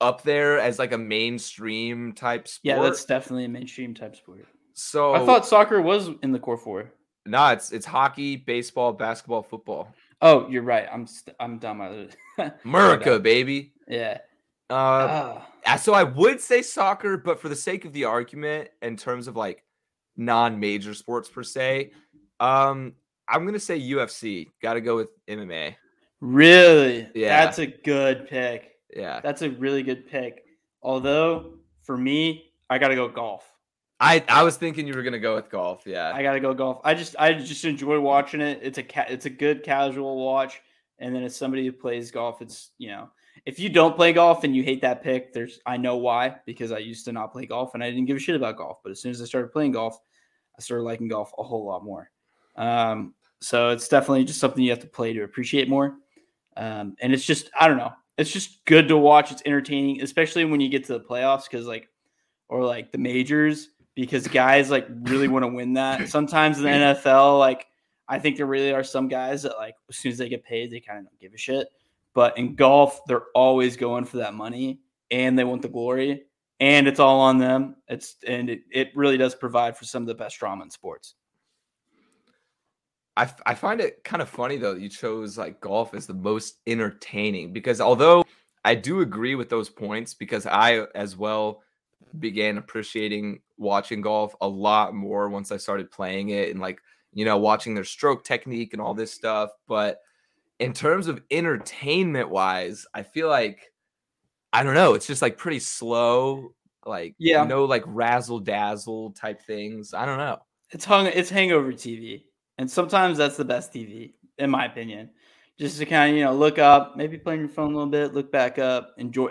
up there as like a mainstream type sport. Yeah, that's definitely a mainstream type sport. So. I thought soccer was in the core four. nah, it's it's hockey, baseball, basketball, football. Oh, you're right. I'm st- I'm dumb. I- (laughs) America, baby. yeah. Uh, Ah, so I would say soccer, but for the sake of the argument, in terms of like non-major sports per se, um, I'm gonna say UFC. Got to go with MMA. really? Yeah. That's a good pick. Yeah, That's a really good pick. Although for me, I got to go golf. I I was thinking you were gonna go with golf. Yeah, I got to go golf. I just I just enjoy watching it. It's a ca- it's a good casual watch. And then as somebody who plays golf, it's you know if you don't play golf and you hate that pick, there's I know why because I used to not play golf and I didn't give a shit about golf. But as soon as I started playing golf, I started liking golf a whole lot more. Um, so it's definitely just something you have to play to appreciate more. Um, and it's just I don't know, it's just good to watch. It's entertaining, especially when you get to the playoffs because like or like the majors because guys like really want to win that. (laughs) Sometimes in the NFL, like I think there really are some guys that like as soon as they get paid, they kind of don't give a shit. But in golf, they're always going for that money and they want the glory and it's all on them. It's and it, it really does provide for some of the best drama in sports. I, f- I find it kind of funny though that you chose like golf as the most entertaining because although I do agree with those points because I as well began appreciating watching golf a lot more once I started playing it and like you know watching their stroke technique and all this stuff but in terms of entertainment wise I feel like I don't know it's just like pretty slow like Yeah. no like razzle dazzle type things I don't know It's hung it's hangover TV. And sometimes that's the best TV, in my opinion. Just to kind of, you know, look up, maybe play on your phone a little bit, look back up, enjoy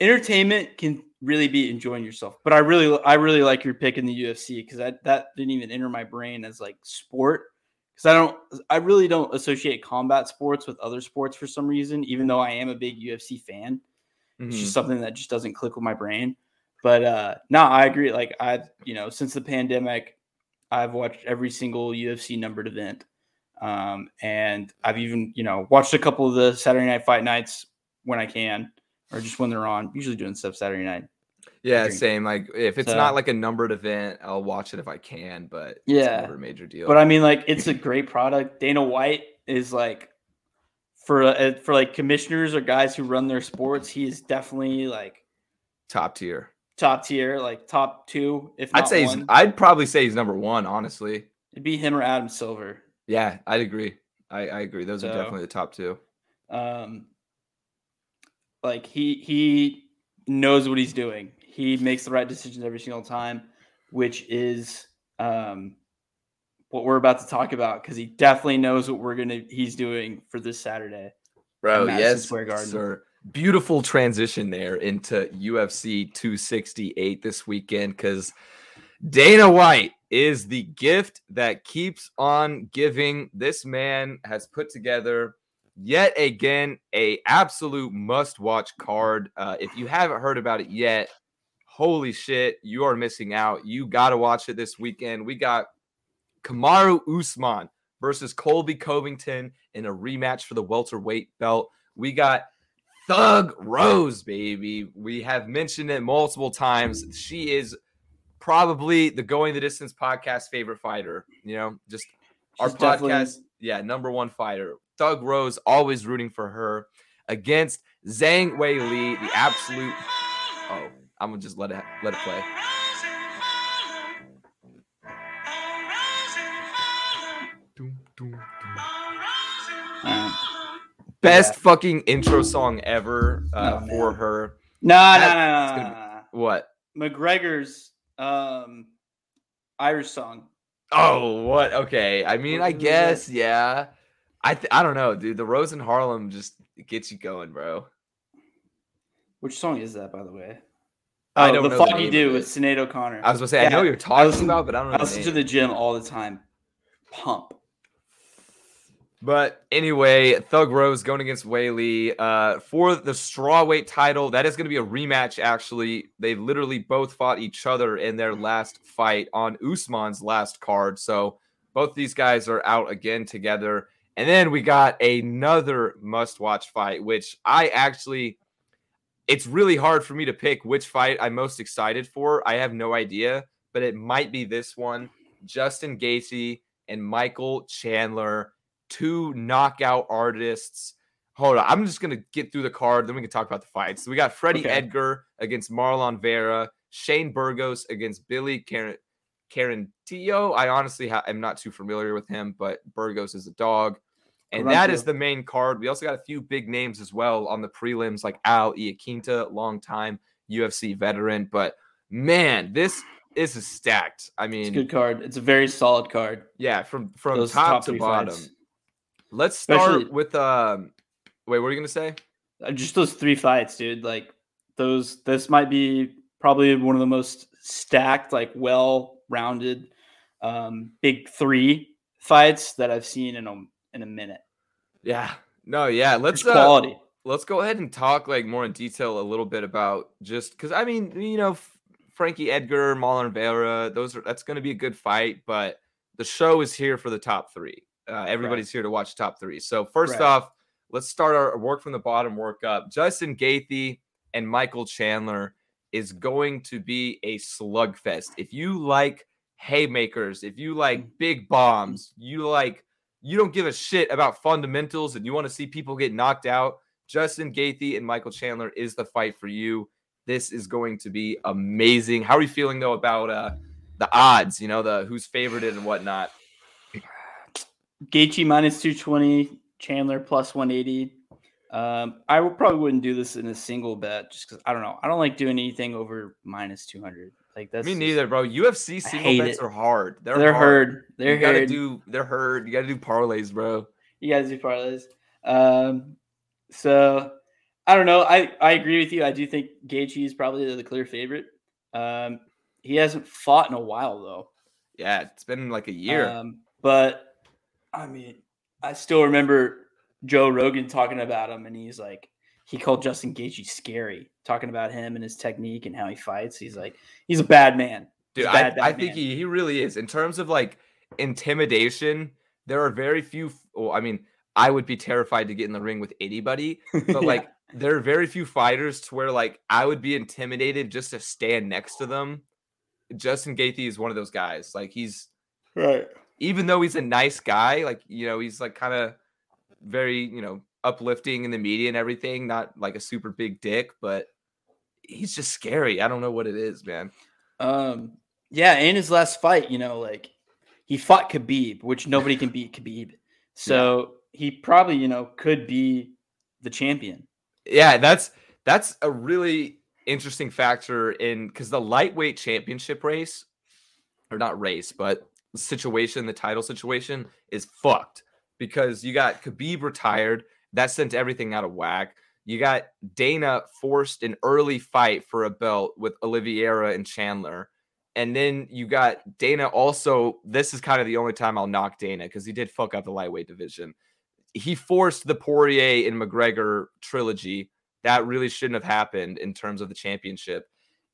entertainment can really be enjoying yourself. But I really I really like your pick in the UFC because that that didn't even enter my brain as like sport. Because I don't I really don't associate combat sports with other sports for some reason, even though I am a big UFC fan. It's Mhm. just something that just doesn't click with my brain. But uh no, I agree. Like I, you know, since the pandemic, I've watched every single UFC numbered event. Um, and I've even, you know, watched a couple of the Saturday night fight nights when I can, or just when they're on. Usually doing stuff Saturday night. Yeah, same. Like if it's So- not like a numbered event, I'll watch it if I can, but it's Yeah. never a major deal. But I mean, like, it's a great product. Dana White is like, for uh, for like commissioners or guys who run their sports, he is definitely like top tier. top tier, like top two. If I'd say one. he's, I'd probably say he's number one, honestly. it'd be him or Adam Silver. Yeah, I'd agree. I, I agree. Those are definitely the top two. um like he he knows what he's doing he makes the right decisions every single time which is um what we're about to talk about because he definitely knows what we're gonna he's doing for this Saturday. Bro, yes, Square Garden. sir. Beautiful transition there into UFC 268 this weekend because Dana White is the gift that keeps on giving. This man has put together yet again a absolute must-watch card. Uh, if you haven't heard about it yet, holy shit, you are missing out. You got to watch it this weekend. We got Kamaru Usman versus Colby Covington in a rematch for the welterweight belt. We got Thug Rose, baby. We have mentioned it multiple times. She is probably the Going the Distance podcast favorite fighter. You know, just our She's definitely- podcast, yeah, number one fighter. Thug Rose, always rooting for her against Zhang Weili, the absolute. Oh, I'm gonna just let it let it play. Best Yeah. fucking intro song ever uh, Oh, for her. no, no, That- no, no, no. What? McGregor's um Irish song. Oh, what? Okay. I mean, I guess, yeah. I th- I don't know, dude. The Rose in Harlem just gets you going, bro. Which song is that, by the way? I Oh, don't the know the Foggy name Dew of with it. Sinead O'Connor. I was gonna say, I know what you're I talking listen- about, but I don't know. I listen to the gym all the time. Pump. But anyway, Thug Rose going against Weili uh, for the strawweight title. That is going to be a rematch. Actually, they literally both fought each other in their last fight on Usman's last card. So both these guys are out again together. And then we got another must-watch fight, which I actually. It's really hard for me to pick which fight I'm most excited for. I have no idea, but it might be this one. Justin Gaethje and Michael Chandler two knockout artists. Hold on, I'm just gonna get through the card, then we can talk about the fights. So we got Freddie Okay. Edgar against Marlon Vera, Shane Burgos against Billy Karen Quarantillo. I honestly ha- am not too familiar with him, but Burgos is a dog. And that is the main card. We also got a few big names as well on the prelims, like Al Iaquinta, longtime UFC veteran. But man, this this is stacked. I mean, It's a good card. It's a very solid card. yeah, from from Those top, to bottom. fights. Let's start Especially- with um. Wait, what are you gonna say? Uh, Just those three fights, dude. Like those. This might be probably one of the most stacked, like well-rounded, um, big three fights that I've seen in a in a minute. Yeah, no, yeah. Let's It's uh, let's go ahead and talk like more in detail a little bit about just because I mean you know Frankie Edgar, Marlon Vera, those are that's gonna be a good fight, but the show is here for the top three. Uh, everybody's here to watch top three. So first Right. off, let's start our work from the bottom, work up. Justin Gaethje and Michael Chandler is going to be a slugfest. If you like haymakers, if you like Mm. big bombs, you like you don't give a shit about fundamentals and you want to see people get knocked out, Justin Gaethje and Michael Chandler is the fight for you. This is going to be amazing. How are you feeling though about uh the odds, you know, the who's favored and whatnot? Gaethje minus two twenty, Chandler plus one eighty. Um, I probably wouldn't do this in a single bet just because I don't know. I don't like doing anything over minus two hundred. Like that's Me neither, bro. UFC single bets it. are hard. They're, hard They're, hard. hard. They're you gotta hard. do they're hard. You gotta do parlays, bro. You gotta do parlays. Um, so I don't know. I, I agree with you. I do think Gaethje is probably the clear favorite. Um, he hasn't fought in a while though. Yeah, it's been like a year. Um, but I mean, I still remember Joe Rogan talking about him, and he's like, he called Justin Gaethje scary, talking about him and his technique and how he fights. He's like, he's a bad man. Dude, He's I, bad, I bad think he, he really is. In terms of like intimidation, there are very few. Well, I mean, I would be terrified to get in the ring with anybody, (laughs) but Yeah. like there are very few fighters to where like I would be intimidated just to stand next to them. Justin Gaethje is one of those guys. Like he's right. even though he's a nice guy, like you know, he's like kind of very, you know, uplifting in the media and everything, not like a super big dick, but he's just scary. I don't know what it is, man. Um, yeah, in his last fight, you know, like he fought Khabib, which nobody can beat Khabib. (laughs) So he probably, you know, could be the champion. Yeah, that's that's a really interesting factor in because the lightweight championship race, or not race, but situation, the title situation, is fucked because you got Khabib retired. That sent everything out of whack. You got Dana forced an early fight for a belt with Oliveira and Chandler. And then you got Dana also. This is kind of the only time I'll knock Dana because he did fuck up the lightweight division. He forced the Poirier and McGregor trilogy. That really shouldn't have happened in terms of the championship.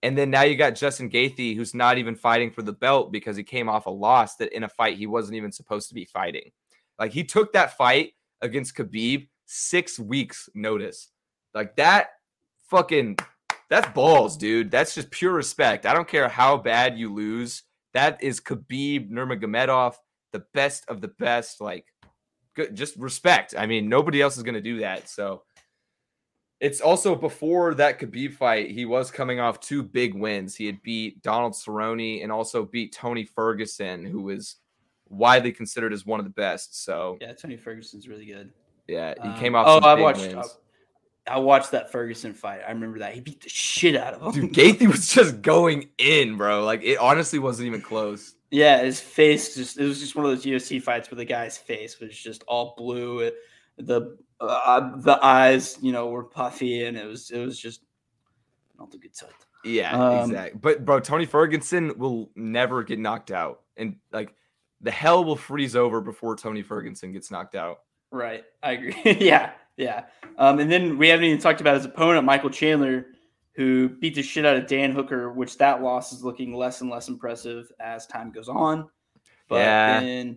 And then now you got Justin Gaethje, who's not even fighting for the belt because he came off a loss that in a fight he wasn't even supposed to be fighting. Like he took that fight against Khabib six weeks notice. Like that fucking that's balls, dude. That's just pure respect. I don't care how bad you lose. That is Khabib Nurmagomedov, the best of the best. Like, good, just respect. I mean, nobody else is gonna do that. So it's also before that Khabib fight, he was coming off two big wins. He had beat Donald Cerrone and also beat Tony Ferguson, who was widely considered as one of the best. So yeah, Tony Ferguson's really good. Yeah, he Um, came off. Oh, I watched. wins. I watched that Ferguson fight. I remember that he beat the shit out of him. Dude, Gaethje was just going in, bro. Like it honestly wasn't even close. Yeah, his face just it was just one of those UFC fights where the guy's face was just all blue. It, the uh, the eyes, you know, were puffy, and it was it was just not a good sight. Yeah, Um, exactly. But bro, Tony Ferguson will never get knocked out, and like the hell will freeze over before Tony Ferguson gets knocked out. Right, I agree. (laughs) yeah, yeah. Um, and then we haven't even talked about his opponent, Michael Chandler, who beat the shit out of Dan Hooker, which that loss is looking less and less impressive as time goes on. But Yeah. then,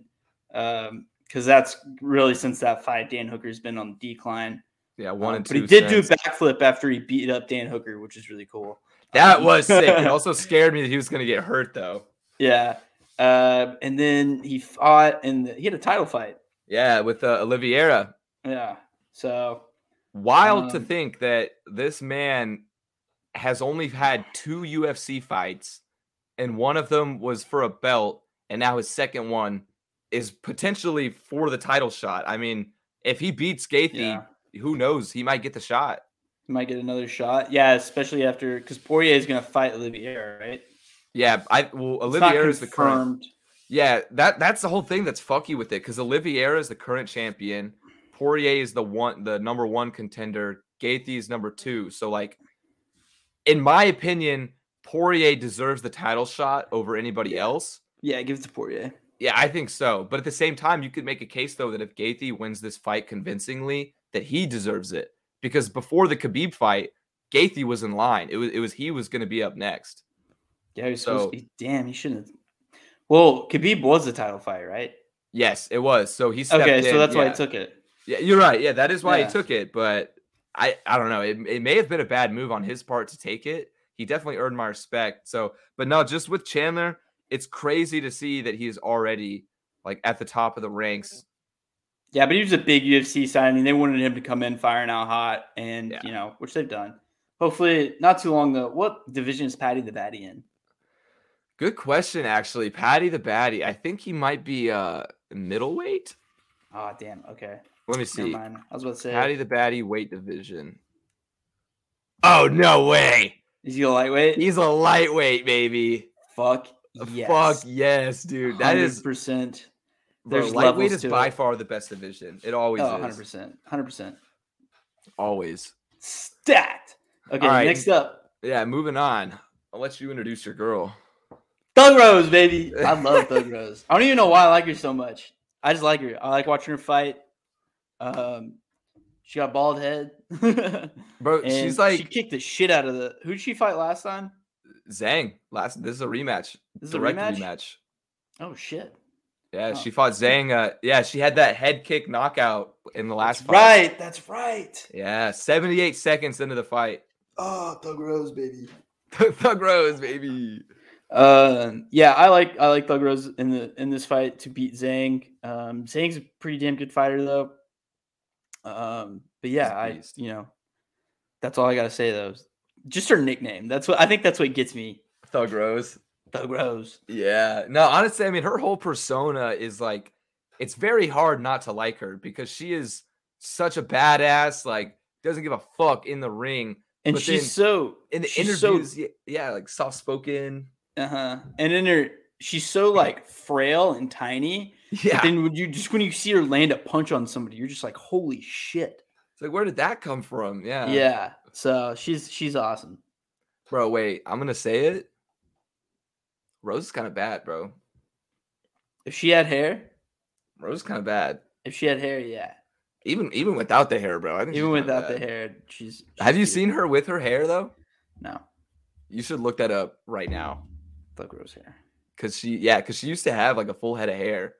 um, because that's really since that fight, Dan Hooker's been on the decline. Yeah, one Um, and but he did do a backflip after he beat up Dan Hooker, which is really cool. That Um, was sick. It (laughs) also scared me that he was going to get hurt, though. yeah. Uh, and then he fought, and he had a title fight. Yeah, with uh, Oliveira. Yeah. So Wild to Um, think that this man has only had two UFC fights, and one of them was for a belt, and now his second one is potentially for the title shot. I mean, if he beats Gaethje, yeah. who knows? He might get the shot. He might get another shot. Yeah, especially after because Poirier is going to fight Olivier, right? Yeah, I well, Oliveira is the current. Yeah, that that's the whole thing that's fucky with it because Oliveira is the current champion, Poirier is the one, the number one contender, Gaethje is number two. So like, in my opinion, Poirier deserves the title shot over anybody Yeah. else. Yeah, give it to Poirier. Yeah, I think so. But at the same time, you could make a case though that if Gaethje wins this fight convincingly, that he deserves it because before the Khabib fight, Gaethje was in line. It was it was he was going to be up next. Yeah, he was So- supposed to be. Damn, he shouldn't. have. Well, Khabib was the title fight, right? Yes, it was. So he stepped Okay, so in, that's why he took it. Yeah, you're right. Yeah, that is why Yeah. he took it. But I, I don't know. It, it may have been a bad move on his part to take it. He definitely earned my respect. So, but no, just with Chandler, it's crazy to see that he's already like at the top of the ranks. Yeah, but he was a big UFC signing. They wanted him to come in firing out hot, and Yeah. you know, which they've done. Hopefully, not too long though. What division is Paddy the Baddy in? Good question, actually. Paddy the Baddy. I think he might be uh middleweight. Oh, damn. Okay, Let me never see. mind. I was about to say, Paddy the Baddy weight division. Oh no way! is he a lightweight? He's a lightweight, baby. Fuck yes. Fuck yes, dude. That is percent. bro, there's lightweight levels is to by it. far the best division. It always Oh, is. 100 percent, hundred percent. Always. Stat. Okay, All right. next up, Yeah, moving on. I'll let you introduce your girl. Thug Rose, baby. I love Thug (laughs) Rose. I don't even know why I like her so much. I just like her. I like watching her fight. Um, she got bald head. (laughs) Bro, she's like she kicked the shit out of the. Who did she fight last time? Zhang. Last this is a rematch. This is a rematch? rematch. Oh shit! Yeah, Oh. she fought Zhang. Uh, yeah, she had that head kick knockout in the last That's fight. right. That's right. Yeah, 78 seconds into the fight. Oh, Thug Rose, baby. (laughs) Thug Rose, baby. Um, yeah, I like I like Thug Rose in the in this fight to beat Zhang. Um, Zhang's a pretty damn good fighter though. Um, but yeah, I you know, that's all I gotta say though. Just her nickname. That's what I think. That's what gets me. Thug Rose. Thug Rose. Yeah. No, honestly, I mean, her whole persona is like, it's very hard not to like her because she is such a badass, like, doesn't give a fuck in the ring. And But she's then so In the so- interviews, yeah, yeah, like soft spoken. Uh huh. And in her she's so like frail and tiny. Yeah. Then when you just when you see her land a punch on somebody, you're just like, holy shit. It's like, where did that come from? Yeah. Yeah. So she's she's awesome. Bro, wait, I'm gonna say it. Rose is kind of bad, bro. If she had hair, Rose is kind of bad. if she had hair, yeah. Even even without the hair, bro. I think Even without the hair, she's. Have you cute. seen her with her hair though? No, You should look that up right now. Thug Rose hair. Cause she yeah, cause she used to have like a full head of hair.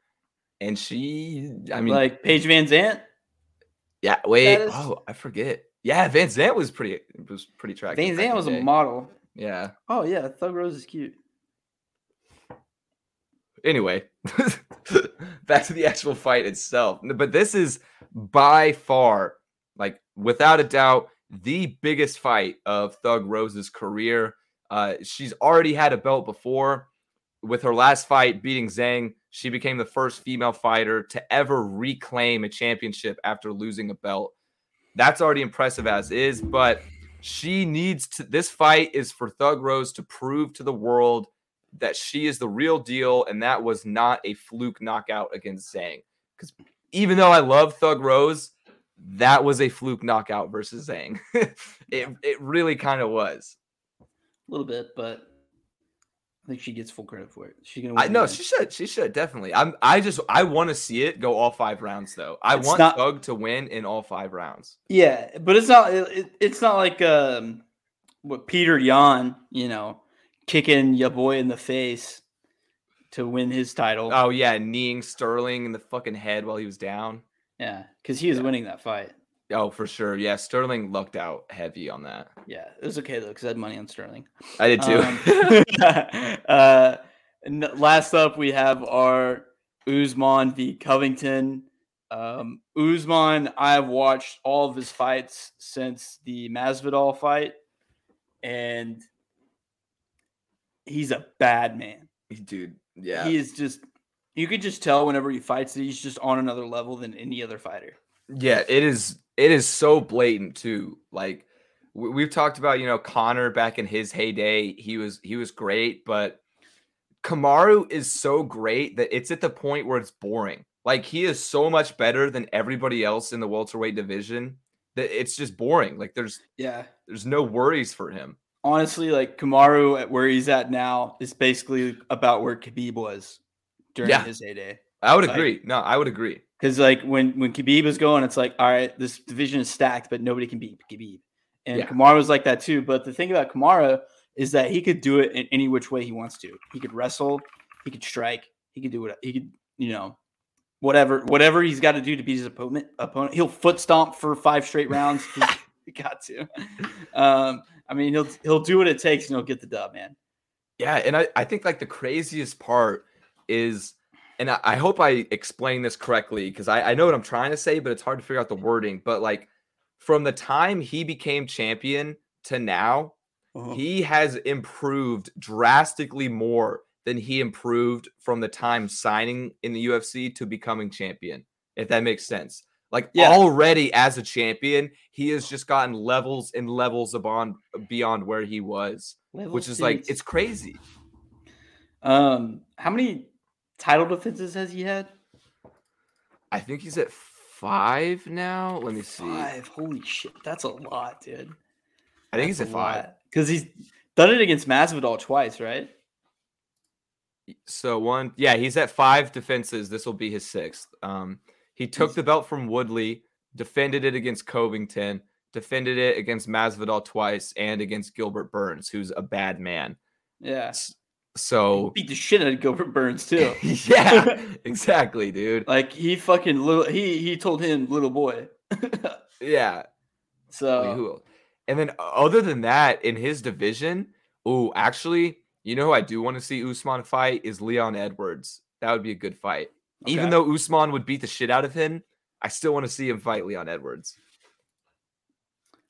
And she I mean like Paige VanZant. yeah, wait. is- Oh, I forget. Yeah, VanZant was pretty it was pretty attractive. VanZant was a model. Yeah. Oh yeah, Thug Rose is cute. anyway, (laughs) back to the actual fight itself. But this is by far, like without a doubt, the biggest fight of Thug Rose's career. Uh, she's already had a belt before. With her last fight beating Zhang, she became the first female fighter to ever reclaim a championship after losing a belt. That's already impressive as is, but she needs to. This fight is for Thug Rose to prove to the world that she is the real deal, and that was not a fluke knockout against Zhang. Because even though I love Thug Rose, that was a fluke knockout versus Zhang. (laughs) it it really kind of was. A little bit, but I think she gets full credit for it. She's gonna. Win I no, she should. She should definitely. I'm. I just. I want to see it go all five rounds though. I It's want not- Thug to win in all five rounds. Yeah, but it's not. It, it- it's not like um, what Petr Yan, you know, kicking your boy in the face to win his title. Oh yeah, kneeing Sterling in the fucking head while he was down. yeah, because he was Yeah. winning that fight. Oh, for sure. Yeah, Sterling lucked out heavy on that. Yeah, it was okay though because I had money on Sterling. I did too. Um, (laughs) uh, and last up, we have our Usman v Covington. Um, Usman, I have watched all of his fights since the Masvidal fight, and he's a bad man. Dude, yeah. He is just. You could just tell whenever he fights that he's just on another level than any other fighter. Yeah, it is. It is so blatant too. Like we- we've talked about, you know, Conor back in his heyday. He was he was great, but Kamaru is so great that it's at the point where it's boring. Like he is so much better than everybody else in the welterweight division that it's just boring. Like there's Yeah, there's no worries for him. honestly, like Kamaru at where he's at now is basically about where Khabib was during Yeah. his heyday. I would Like- agree. No, I would agree. Because like when when Khabib was going, it's like, all right, this division is stacked, but nobody can beat Khabib. And Yeah. Kamaru was like that too. But the thing about Kamaru is that he could do it in any which way he wants to. He could wrestle, he could strike, he could do what he could, you know, whatever whatever he's got to do to beat his opponent. Opponent, he'll foot stomp for five straight rounds. (laughs) He's got to. Um, I mean, he'll he'll do what it takes and he'll get the dub, man. Yeah, and I, I think like the craziest part is, and I, I hope I explain this correctly because I, I know what I'm trying to say, but it's hard to figure out the wording. But like from the time he became champion to now, Uh-huh. he has improved drastically more than he improved from the time signing in the UFC to becoming champion, if that makes sense. Like Yeah. already as a champion, he has just gotten levels and levels beyond beyond where he was, Level which is like it's crazy. um, how many title defenses has he had? I think he's at five now. Let me see. Five. Holy shit, that's a lot, dude. I think he's at five. because he's done it against Masvidal twice, right? So one, yeah, he's at five defenses. This will be his sixth. Um, he took He's- the belt from Woodley, defended it against Covington, defended it against Masvidal twice, and against Gilbert Burns, who's a bad man. Yeah. So Beat the shit out of Gilbert Burns too. (laughs) yeah, exactly, dude. (laughs) like he fucking little. He he told him little boy. (laughs) Yeah. so Wait. And then uh, other than that, in his division, oh, actually, you know who I do want to see Usman fight is Leon Edwards. That would be a good fight. Even though Usman would beat the shit out of him, I still want to see him fight Leon Edwards.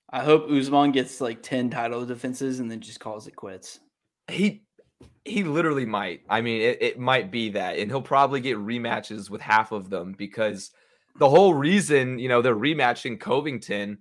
I hope Usman gets like ten title defenses and then just calls it quits. He he literally might. I mean, it, it might be that, and he'll probably get rematches with half of them because the whole reason, you know, they're rematching Covington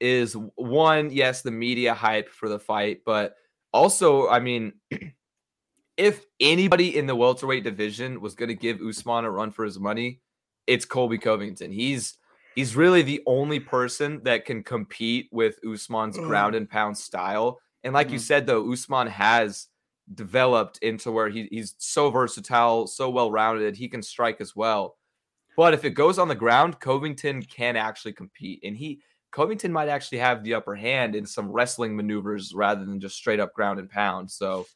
is one, yes, the media hype for the fight, but also, I mean, (clears throat) if anybody in the welterweight division was going to give Usman a run for his money, it's Colby Covington. He's he's really the only person that can compete with Usman's mm. ground and pound style. And like mm. you said, though, Usman has developed into where he, he's so versatile, so well rounded. He can strike as well. But if it goes on the ground, Covington can actually compete. And he Covington might actually have the upper hand in some wrestling maneuvers rather than just straight up ground and pound. So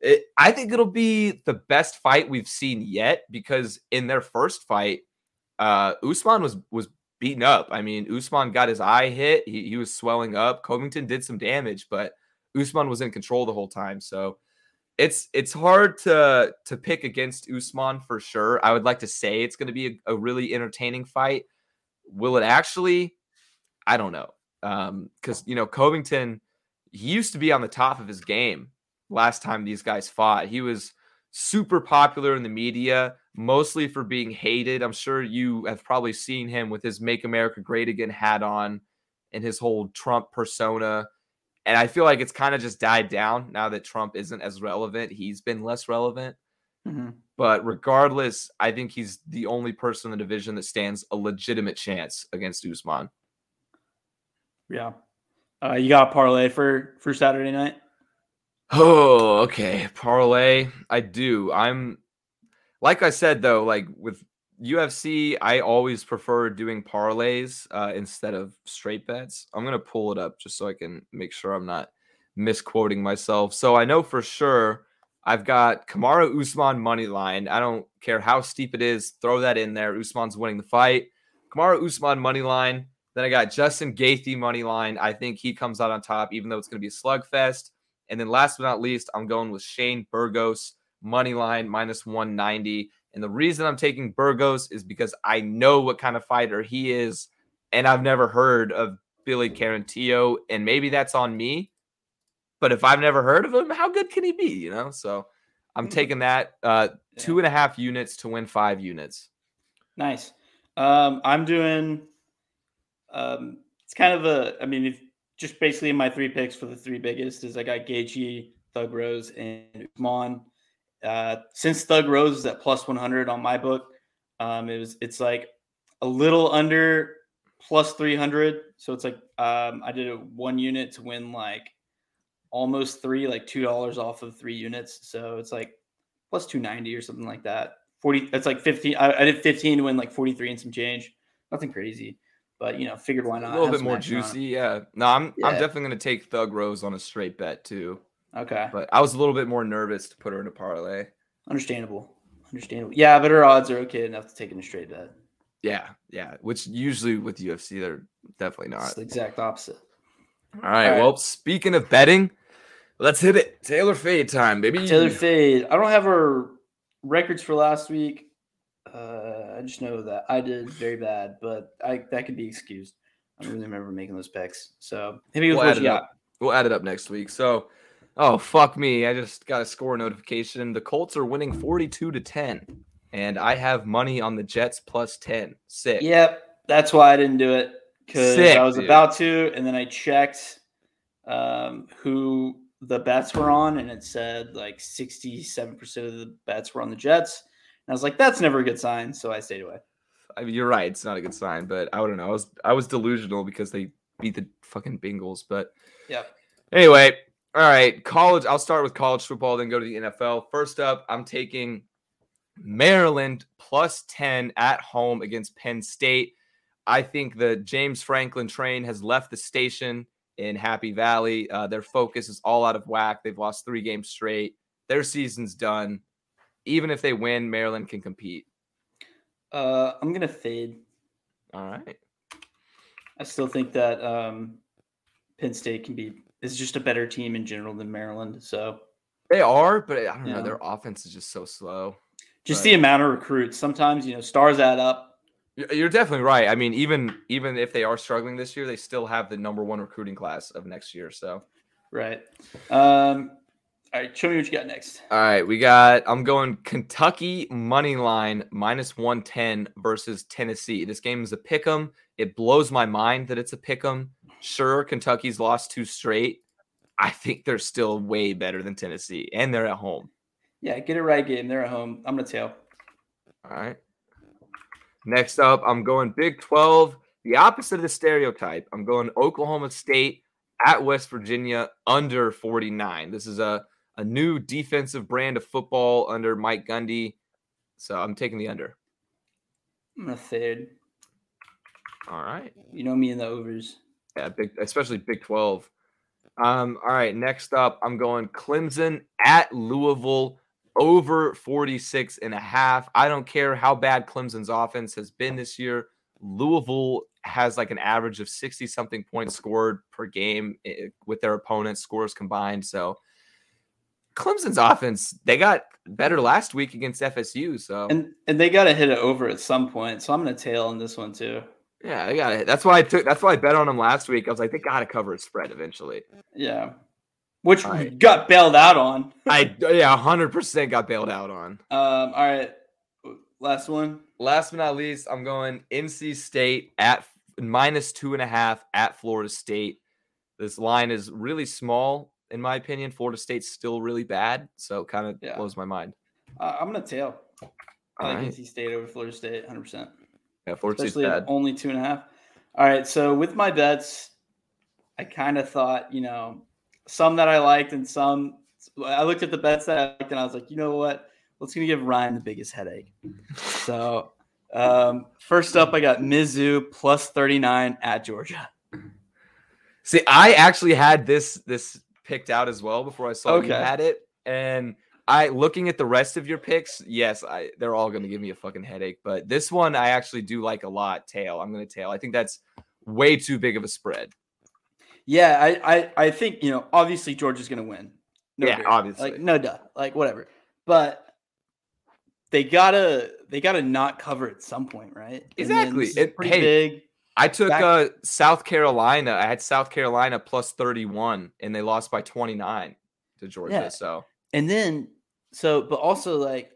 it, I think it'll be the best fight we've seen yet because in their first fight, uh, Usman was was beaten up. I mean, Usman got his eye hit. He, he was swelling up. Covington did some damage, but Usman was in control the whole time. So it's it's hard to to pick against Usman for sure. I would like to say it's going to be a, a, really entertaining fight. Will it actually? I don't know. Um, because you know Covington, he used to be on the top of his game last time these guys fought. He was super popular in the media, mostly for being hated. I'm sure you have probably seen him with his "Make America Great Again" hat on and his whole Trump persona and I feel like it's kind of just died down now that Trump isn't as relevant. He's been less relevant. Mm-hmm. But regardless, I think he's the only person in the division that stands a legitimate chance against Usman. Yeah. Uh, you got a parlay for for Saturday night? Oh, okay. Parlay. I do. I'm like I said though, like with UFC, I always prefer doing parlays uh, instead of straight bets. I'm gonna pull it up just so I can make sure I'm not misquoting myself. So I know for sure I've got Kamaru Usman money line. I don't care how steep it is, throw that in there. Usman's winning the fight. Kamaru Usman money line. Then I got Justin Gaethje money line. I think he comes out on top, even though it's going to be a slugfest. And then last but not least, I'm going with Shane Burgos money line minus 190. And the reason I'm taking Burgos is because I know what kind of fighter he is, and I've never heard of Billy Quarantillo, and maybe that's on me. But if I've never heard of him, how good can he be? You know, so I'm mm-hmm. taking that uh, two and a half units to win five units. Nice. Um, I'm doing. Um, it's kind of a. I mean, if, just basically my three picks for the three biggest is I got Gaethje, Thug Rose, and Usman. Uh, since Thug Rose is at plus 100 on my book, um, it was it's like a little under plus 300. So it's like um, I did a one unit to win like almost three, like two dollars off of three units. So it's like plus 290 or something like that. 40. That's like 15. I, I did 15 to win like 43 and some change. Nothing crazy but you know, figured why not? A little bit more juicy, yeah. No, I'm yeah. I'm definitely gonna take Thug Rose on a straight bet too. Okay. But I was a little bit more nervous to put her in a parlay. Understandable. Understandable. Yeah, but her odds are okay enough to take in a straight bet. Yeah, yeah. Which usually with UFC they're definitely not. It's the exact opposite. All right. All right. Well, speaking of betting, let's hit it. Tail or Fade time, baby. Tail or Fade. I don't have her records for last week. Uh, I just know that I did very bad, but I that could be excused. I don't really remember making those picks. So maybe we'll add it up. We'll add it up next week. So Oh fuck me! I just got a score notification. The Colts are winning forty-two to ten, and I have money on the Jets plus ten. Sick. Yep, that's why I didn't do it because I was dude. about to, and then I checked um, who the bets were on, and it said like sixty-seven percent of the bets were on the Jets, and I was like, that's never a good sign, so I stayed away. I mean, you're right; it's not a good sign, but I don't know. I was I was delusional because they beat the fucking Bengals, but yeah. Anyway, all right, college. I'll start with college football, then go to the NFL. First up, I'm taking Maryland plus 10 at home against Penn State. I think the James Franklin train has left the station in Happy Valley. Uh, their focus is all out of whack. They've lost three games straight. Their season's done. Even if they win, Maryland can compete. Uh, I'm gonna fade. All right. I still think that um, Penn State can be is just a better team in general than Maryland. So they are, but I don't know. Their offense is just so slow. Just but... the amount of recruits. Sometimes you know stars add up. You're definitely right. I mean, even even if they are struggling this year, they still have the number one recruiting class of next year. So, right. Um, all right, show me what you got next. All right, we got. I'm going Kentucky money line minus one ten versus Tennessee. This game is a pick 'em. It blows my mind that it's a pick 'em. Sure, Kentucky's lost two straight. I think they're still way better than Tennessee, and they're at home. Yeah, get it right game. They're at home. I'm gonna tail. All right. Next up, I'm going Big 12, the opposite of the stereotype. I'm going Oklahoma State at West Virginia under 49. This is a, a new defensive brand of football under Mike Gundy. So I'm taking the under. I'm gonna fade. All right. You know me in the overs. Yeah, big, especially Big 12. Um, all right, next up, I'm going Clemson at Louisville over 46 and a half. I don't care how bad Clemson's offense has been this year. Louisville has like an average of 60 something points scored per game eh, with their opponents scores combined. So Clemson's offense, they got better last week against FSU. So and and they got to hit it over at some point. So I'm to tail on this one too. Yeah, I got it. That's why I took. That's why I bet on them last week. I was like, they got to cover a spread eventually. Yeah, which we got bailed out on. (laughs) I yeah, hundred percent got bailed out on. Um. All right, last one. Last but not least, I'm going NC State at minus two and a half at Florida State. This line is really small, in my opinion. Florida State's still really bad, so it kind of Yeah. blows my mind. Uh, I'm gonna tail. I All like right. NC State over Florida State, 100. percent Yeah, Florida State's Especially at bad. only two and a half. All right, so with my bets, I kind of thought, you know, some that I liked and some I looked at the bets that I liked and I was like, you know what? Let's gonna give Ryan the biggest headache. So um, first up, I got Mizzou plus 39 at Georgia. See, I actually had this this picked out as well before I saw you had it, and I looking at the rest of your picks. Yes, I they're all going to give me a fucking headache, but this one I actually do like a lot. Tail, I'm going to tail. I think that's way too big of a spread. Yeah, I, I, I think you know. Obviously, Georgia's going to win. Yeah, doubt. obviously. like no duh, like whatever. But they gotta, they gotta not cover at some point, right? Exactly. this is It- pretty hey, big. I took Back- uh, South Carolina. I had South Carolina plus 31, and they lost by 29 to Georgia. Yeah. So And then, so, but also like,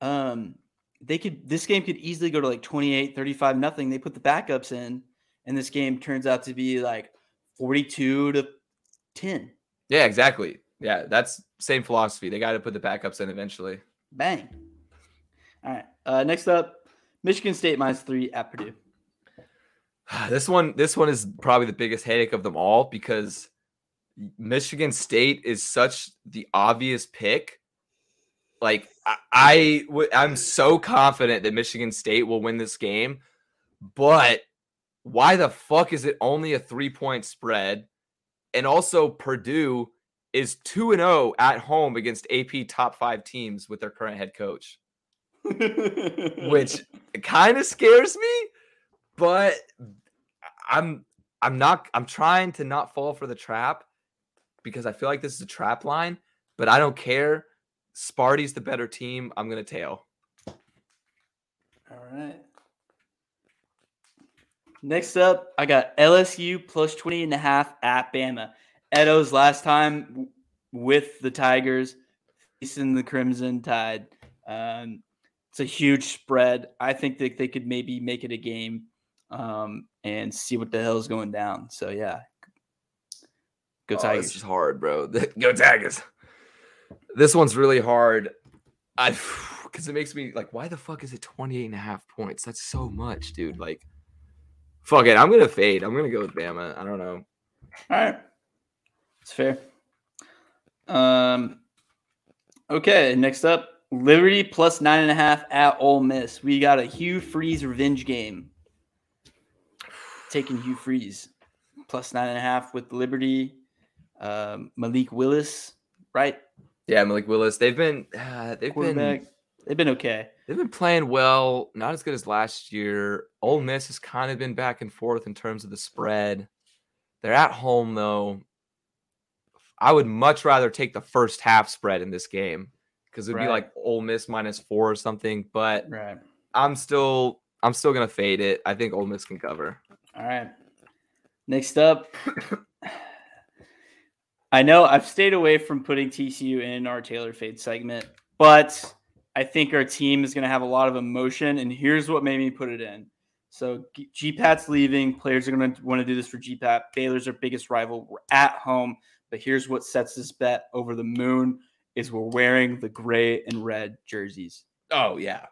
um, they could. This game could easily go to like 28, 35, nothing. They put the backups in, and this game turns out to be like 42 to 10. yeah, exactly. Yeah, that's same philosophy. They got to put the backups in eventually. Bang. All right. Uh, next up, Michigan State minus three at Purdue. (sighs) This one, this one is probably the biggest headache of them all because Michigan State is such the obvious pick. Like I, I w- I'm so confident that Michigan State will win this game, but why the fuck is it only a three point spread? And also Purdue is two and zero at home against AP top five teams with their current head coach (laughs) which kind of scares me but i'm i'm not i'm trying to not fall for the trap because i feel like this is a trap line but i don't care sparty's the better team i'm gonna tail All right. Next up, I got LSU plus 20 and a half at Bama. Edo's last time with the Tigers facing the Crimson Tide. Um, it's a huge spread. I think that they could maybe make it a game um, and see what the hell is going down. So, yeah. Go Oh, Tigers. this is hard bro (laughs) go tigers this one's really hard i (sighs) because it makes me like why the fuck is it 28 and a half points that's so much dude like fuck it i'm gonna fade i'm gonna go with bama i don't know All right. It's fair. Um okay, next up, Liberty plus nine and a half at Ole Miss. We got a Hugh Freeze revenge game. Taking Hugh Freeze plus nine and a half with Liberty. Um, Malik Willis, right? Yeah malik willis they've been uh, (sighs) they've been They've been okay. They've been playing well, not as good as last year. Ole Miss has kind of been back and forth in terms of the spread. They're at home though. I would much rather take the first half spread in this game because it'd Right. be like Ole Miss minus four or something. But Right. I'm still I'm still gonna fade it. I think Ole Miss can cover. All right. Next up, I know I've stayed away from putting TCU in our Tail or Fade segment, but I think our team is going to have a lot of emotion. And here's what made me put it in. So G- GPAT's leaving. Players are going to want to do this for GPAT. Baylor's our biggest rival. We're at home, but here's what sets this bet over the moon. is we're wearing the gray and red jerseys. Oh yeah,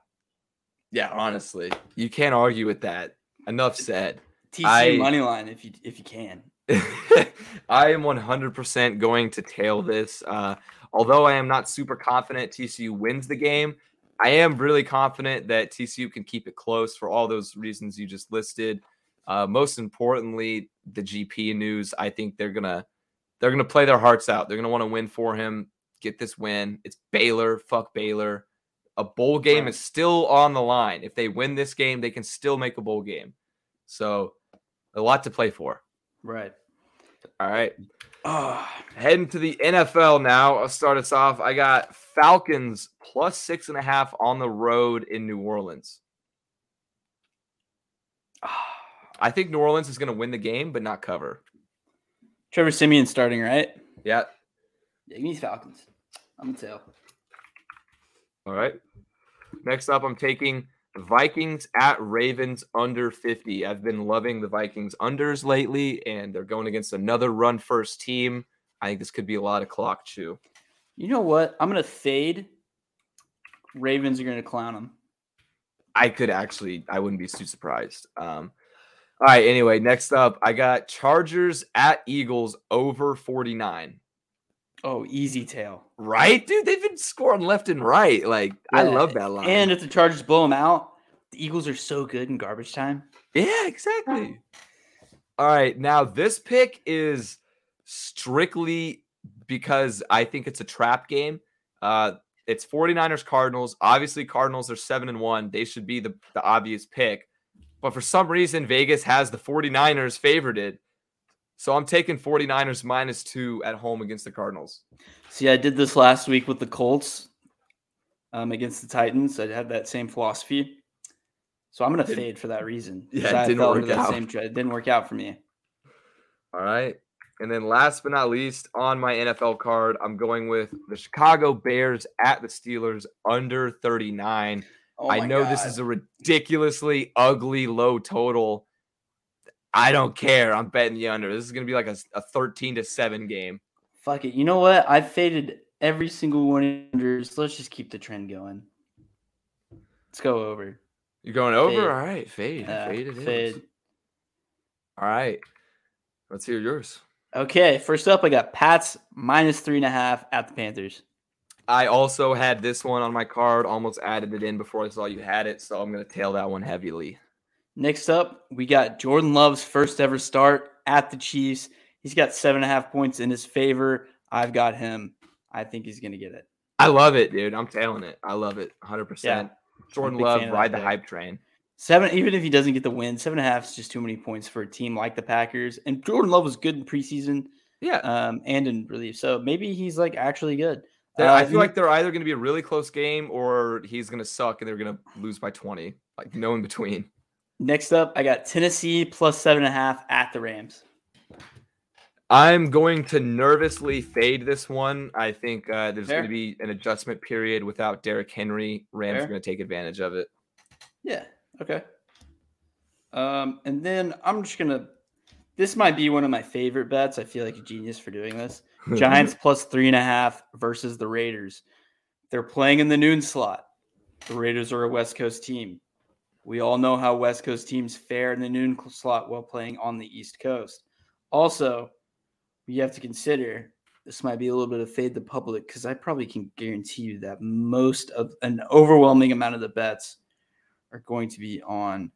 yeah. Honestly, you can't argue with that. Enough said. TCU I- money line if you if you can. (laughs) I am 100% going to tail this. Uh, although I am not super confident TCU wins the game, I am really confident that TCU can keep it close for all those reasons you just listed. Uh, most importantly, the GP news. I think they're gonna they're gonna play their hearts out. They're gonna want to win for him, get this win. It's Baylor. Fuck Baylor. A bowl game is still on the line. If they win this game, they can still make a bowl game. So a lot to play for. Right. All right. Oh, Heading to the NFL now. I'll start us off. I got Falcons plus six and a half on the road in New Orleans. I think New Orleans is going to win the game, but not cover. Trevor Siemian starting, right? Yeah. Yeah, give me Falcons. I'm a tail. All right. Next up, I'm taking Vikings at Ravens under 50. I've been loving the Vikings unders lately, and they're going against another run first team. I think this could be a lot of clock chew. You know what? I'm gonna fade. Ravens are gonna clown them. I could actually, I wouldn't be too surprised. Um, all right. Anyway, next up, I got Chargers at Eagles over 49. Oh, easy tail. Right, dude? They've been scoring left and right. Like, I love that line. And if the Chargers blow them out, the Eagles are so good in garbage time. yeah, exactly. All right. Now, this pick is strictly because I think it's a trap game. Uh, it's 49ers Cardinals. Obviously, Cardinals are 7 and 1. They should be the, the obvious pick. But for some reason, Vegas has the 49ers favorited. So I'm taking 49ers minus two at home against the Cardinals. See, I did this last week with the Colts um, against the Titans. I had that same philosophy. So I'm going to fade for that reason. (laughs) Yeah, it didn't work out. Same, it didn't work out for me. All right. And then last but not least, on my NFL card, I'm going with the Chicago Bears at the Steelers under 39. Oh I know this is a ridiculously ugly low total. I don't care. I'm betting the under. This is going to be like a, a 13 to 7 game. Fuck it. You know what? I've faded every single one of yours. Let's just keep the trend going. Let's go over. You're going over? Fade. All right. Fade. Uh, fade it is. fade. All right. Let's hear yours. Okay, first up, I got Pats minus three and a half at the Panthers. I also had this one on my card, almost added it in before I saw you had it. So I'm going to tail that one heavily. Next up, we got Jordan Love's first ever start at the Chiefs. He's got seven and a half points in his favor. I've got him. I think he's going to get it. I love it, dude. I'm tailing it. I love it 100%. Yeah. Jordan Love, ride the pick. hype train. Seven, even if he doesn't get the win, seven and a half is just too many points for a team like the Packers. And Jordan Love was good in preseason Yeah. um, and in relief. So maybe he's like actually good. Uh, I feel like they're either going to be a really close game or he's going to suck and they're going to lose by 20. Like no in between. Next up, I got Tennessee plus seven and a half at the Rams. I'm going to nervously fade this one. I think uh, there's Fair. going to be an adjustment period without Derrick Henry. Rams Fair. are going to take advantage of it. Yeah. Okay. Um, and then I'm just gonna. This might be one of my favorite bets. I feel like a genius for doing this. (laughs) Giants plus three and a half versus the Raiders. They're playing in the noon slot. The Raiders are a West Coast team. We all know how West Coast teams fare in the noon slot while playing on the East Coast. Also, you have to consider this might be a little bit of fade the public because I probably can guarantee you that most of an overwhelming amount of the bets are going to be on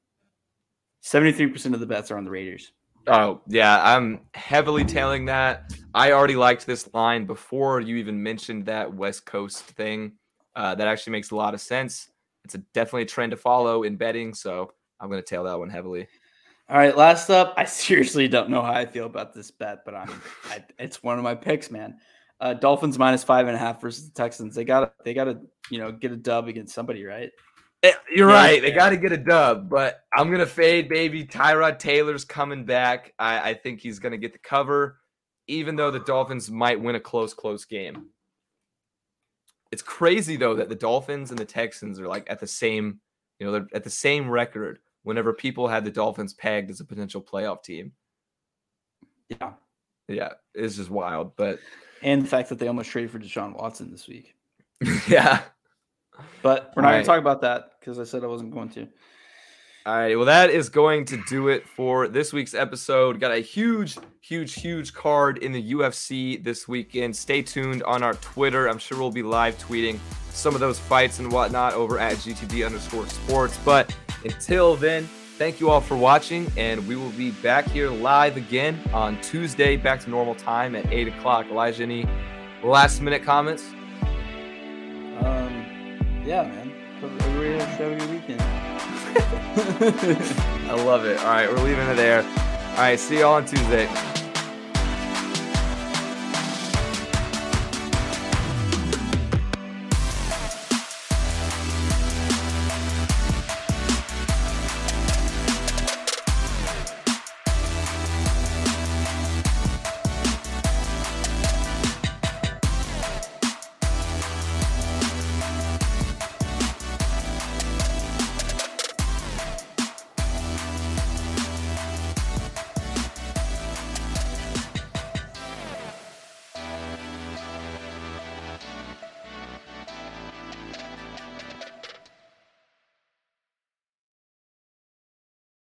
73% of the bets are on the Raiders. Oh, yeah. I'm heavily tailing that. I already liked this line before you even mentioned that West Coast thing. Uh, that actually makes a lot of sense. It's a, definitely a trend to follow in betting. So I'm going to tail that one heavily. All right, last up, (laughs) I seriously don't know how I feel about this bet, but I'm I, it's one of my picks, man. Uh, Dolphins minus five and a half versus the Texans. They got to they got to you know get a dub against somebody, right? Eh, You're Yeah, right. They got to get a dub, but I'm gonna fade, baby. Tyrod Taylor's coming back. I, I think he's gonna get the cover, even though the Dolphins might win a close, close game. It's crazy though that the Dolphins and the Texans are like at the same, you know, they're at the same record. Whenever people had the Dolphins pegged as a potential playoff team, Yeah, Yeah, it's just wild. But and the fact that they almost traded for Deshaun Watson this week. (laughs) yeah. But we're not going to talk about that because I said I wasn't going to. All right. Well, that is going to do it for this week's episode. Got a huge, huge, huge card in the UFC this weekend. Stay tuned on our Twitter. I'm sure we'll be live tweeting some of those fights and whatnot over at GTD underscore sports. But until then, thank you all for watching, and we will be back here live again on Tuesday, back to normal time at 8 o'clock. Elijah, any last minute comments? Um, yeah, man. Have a good weekend. (laughs) I love it. All right, we're leaving it there. All right, see you all on Tuesday.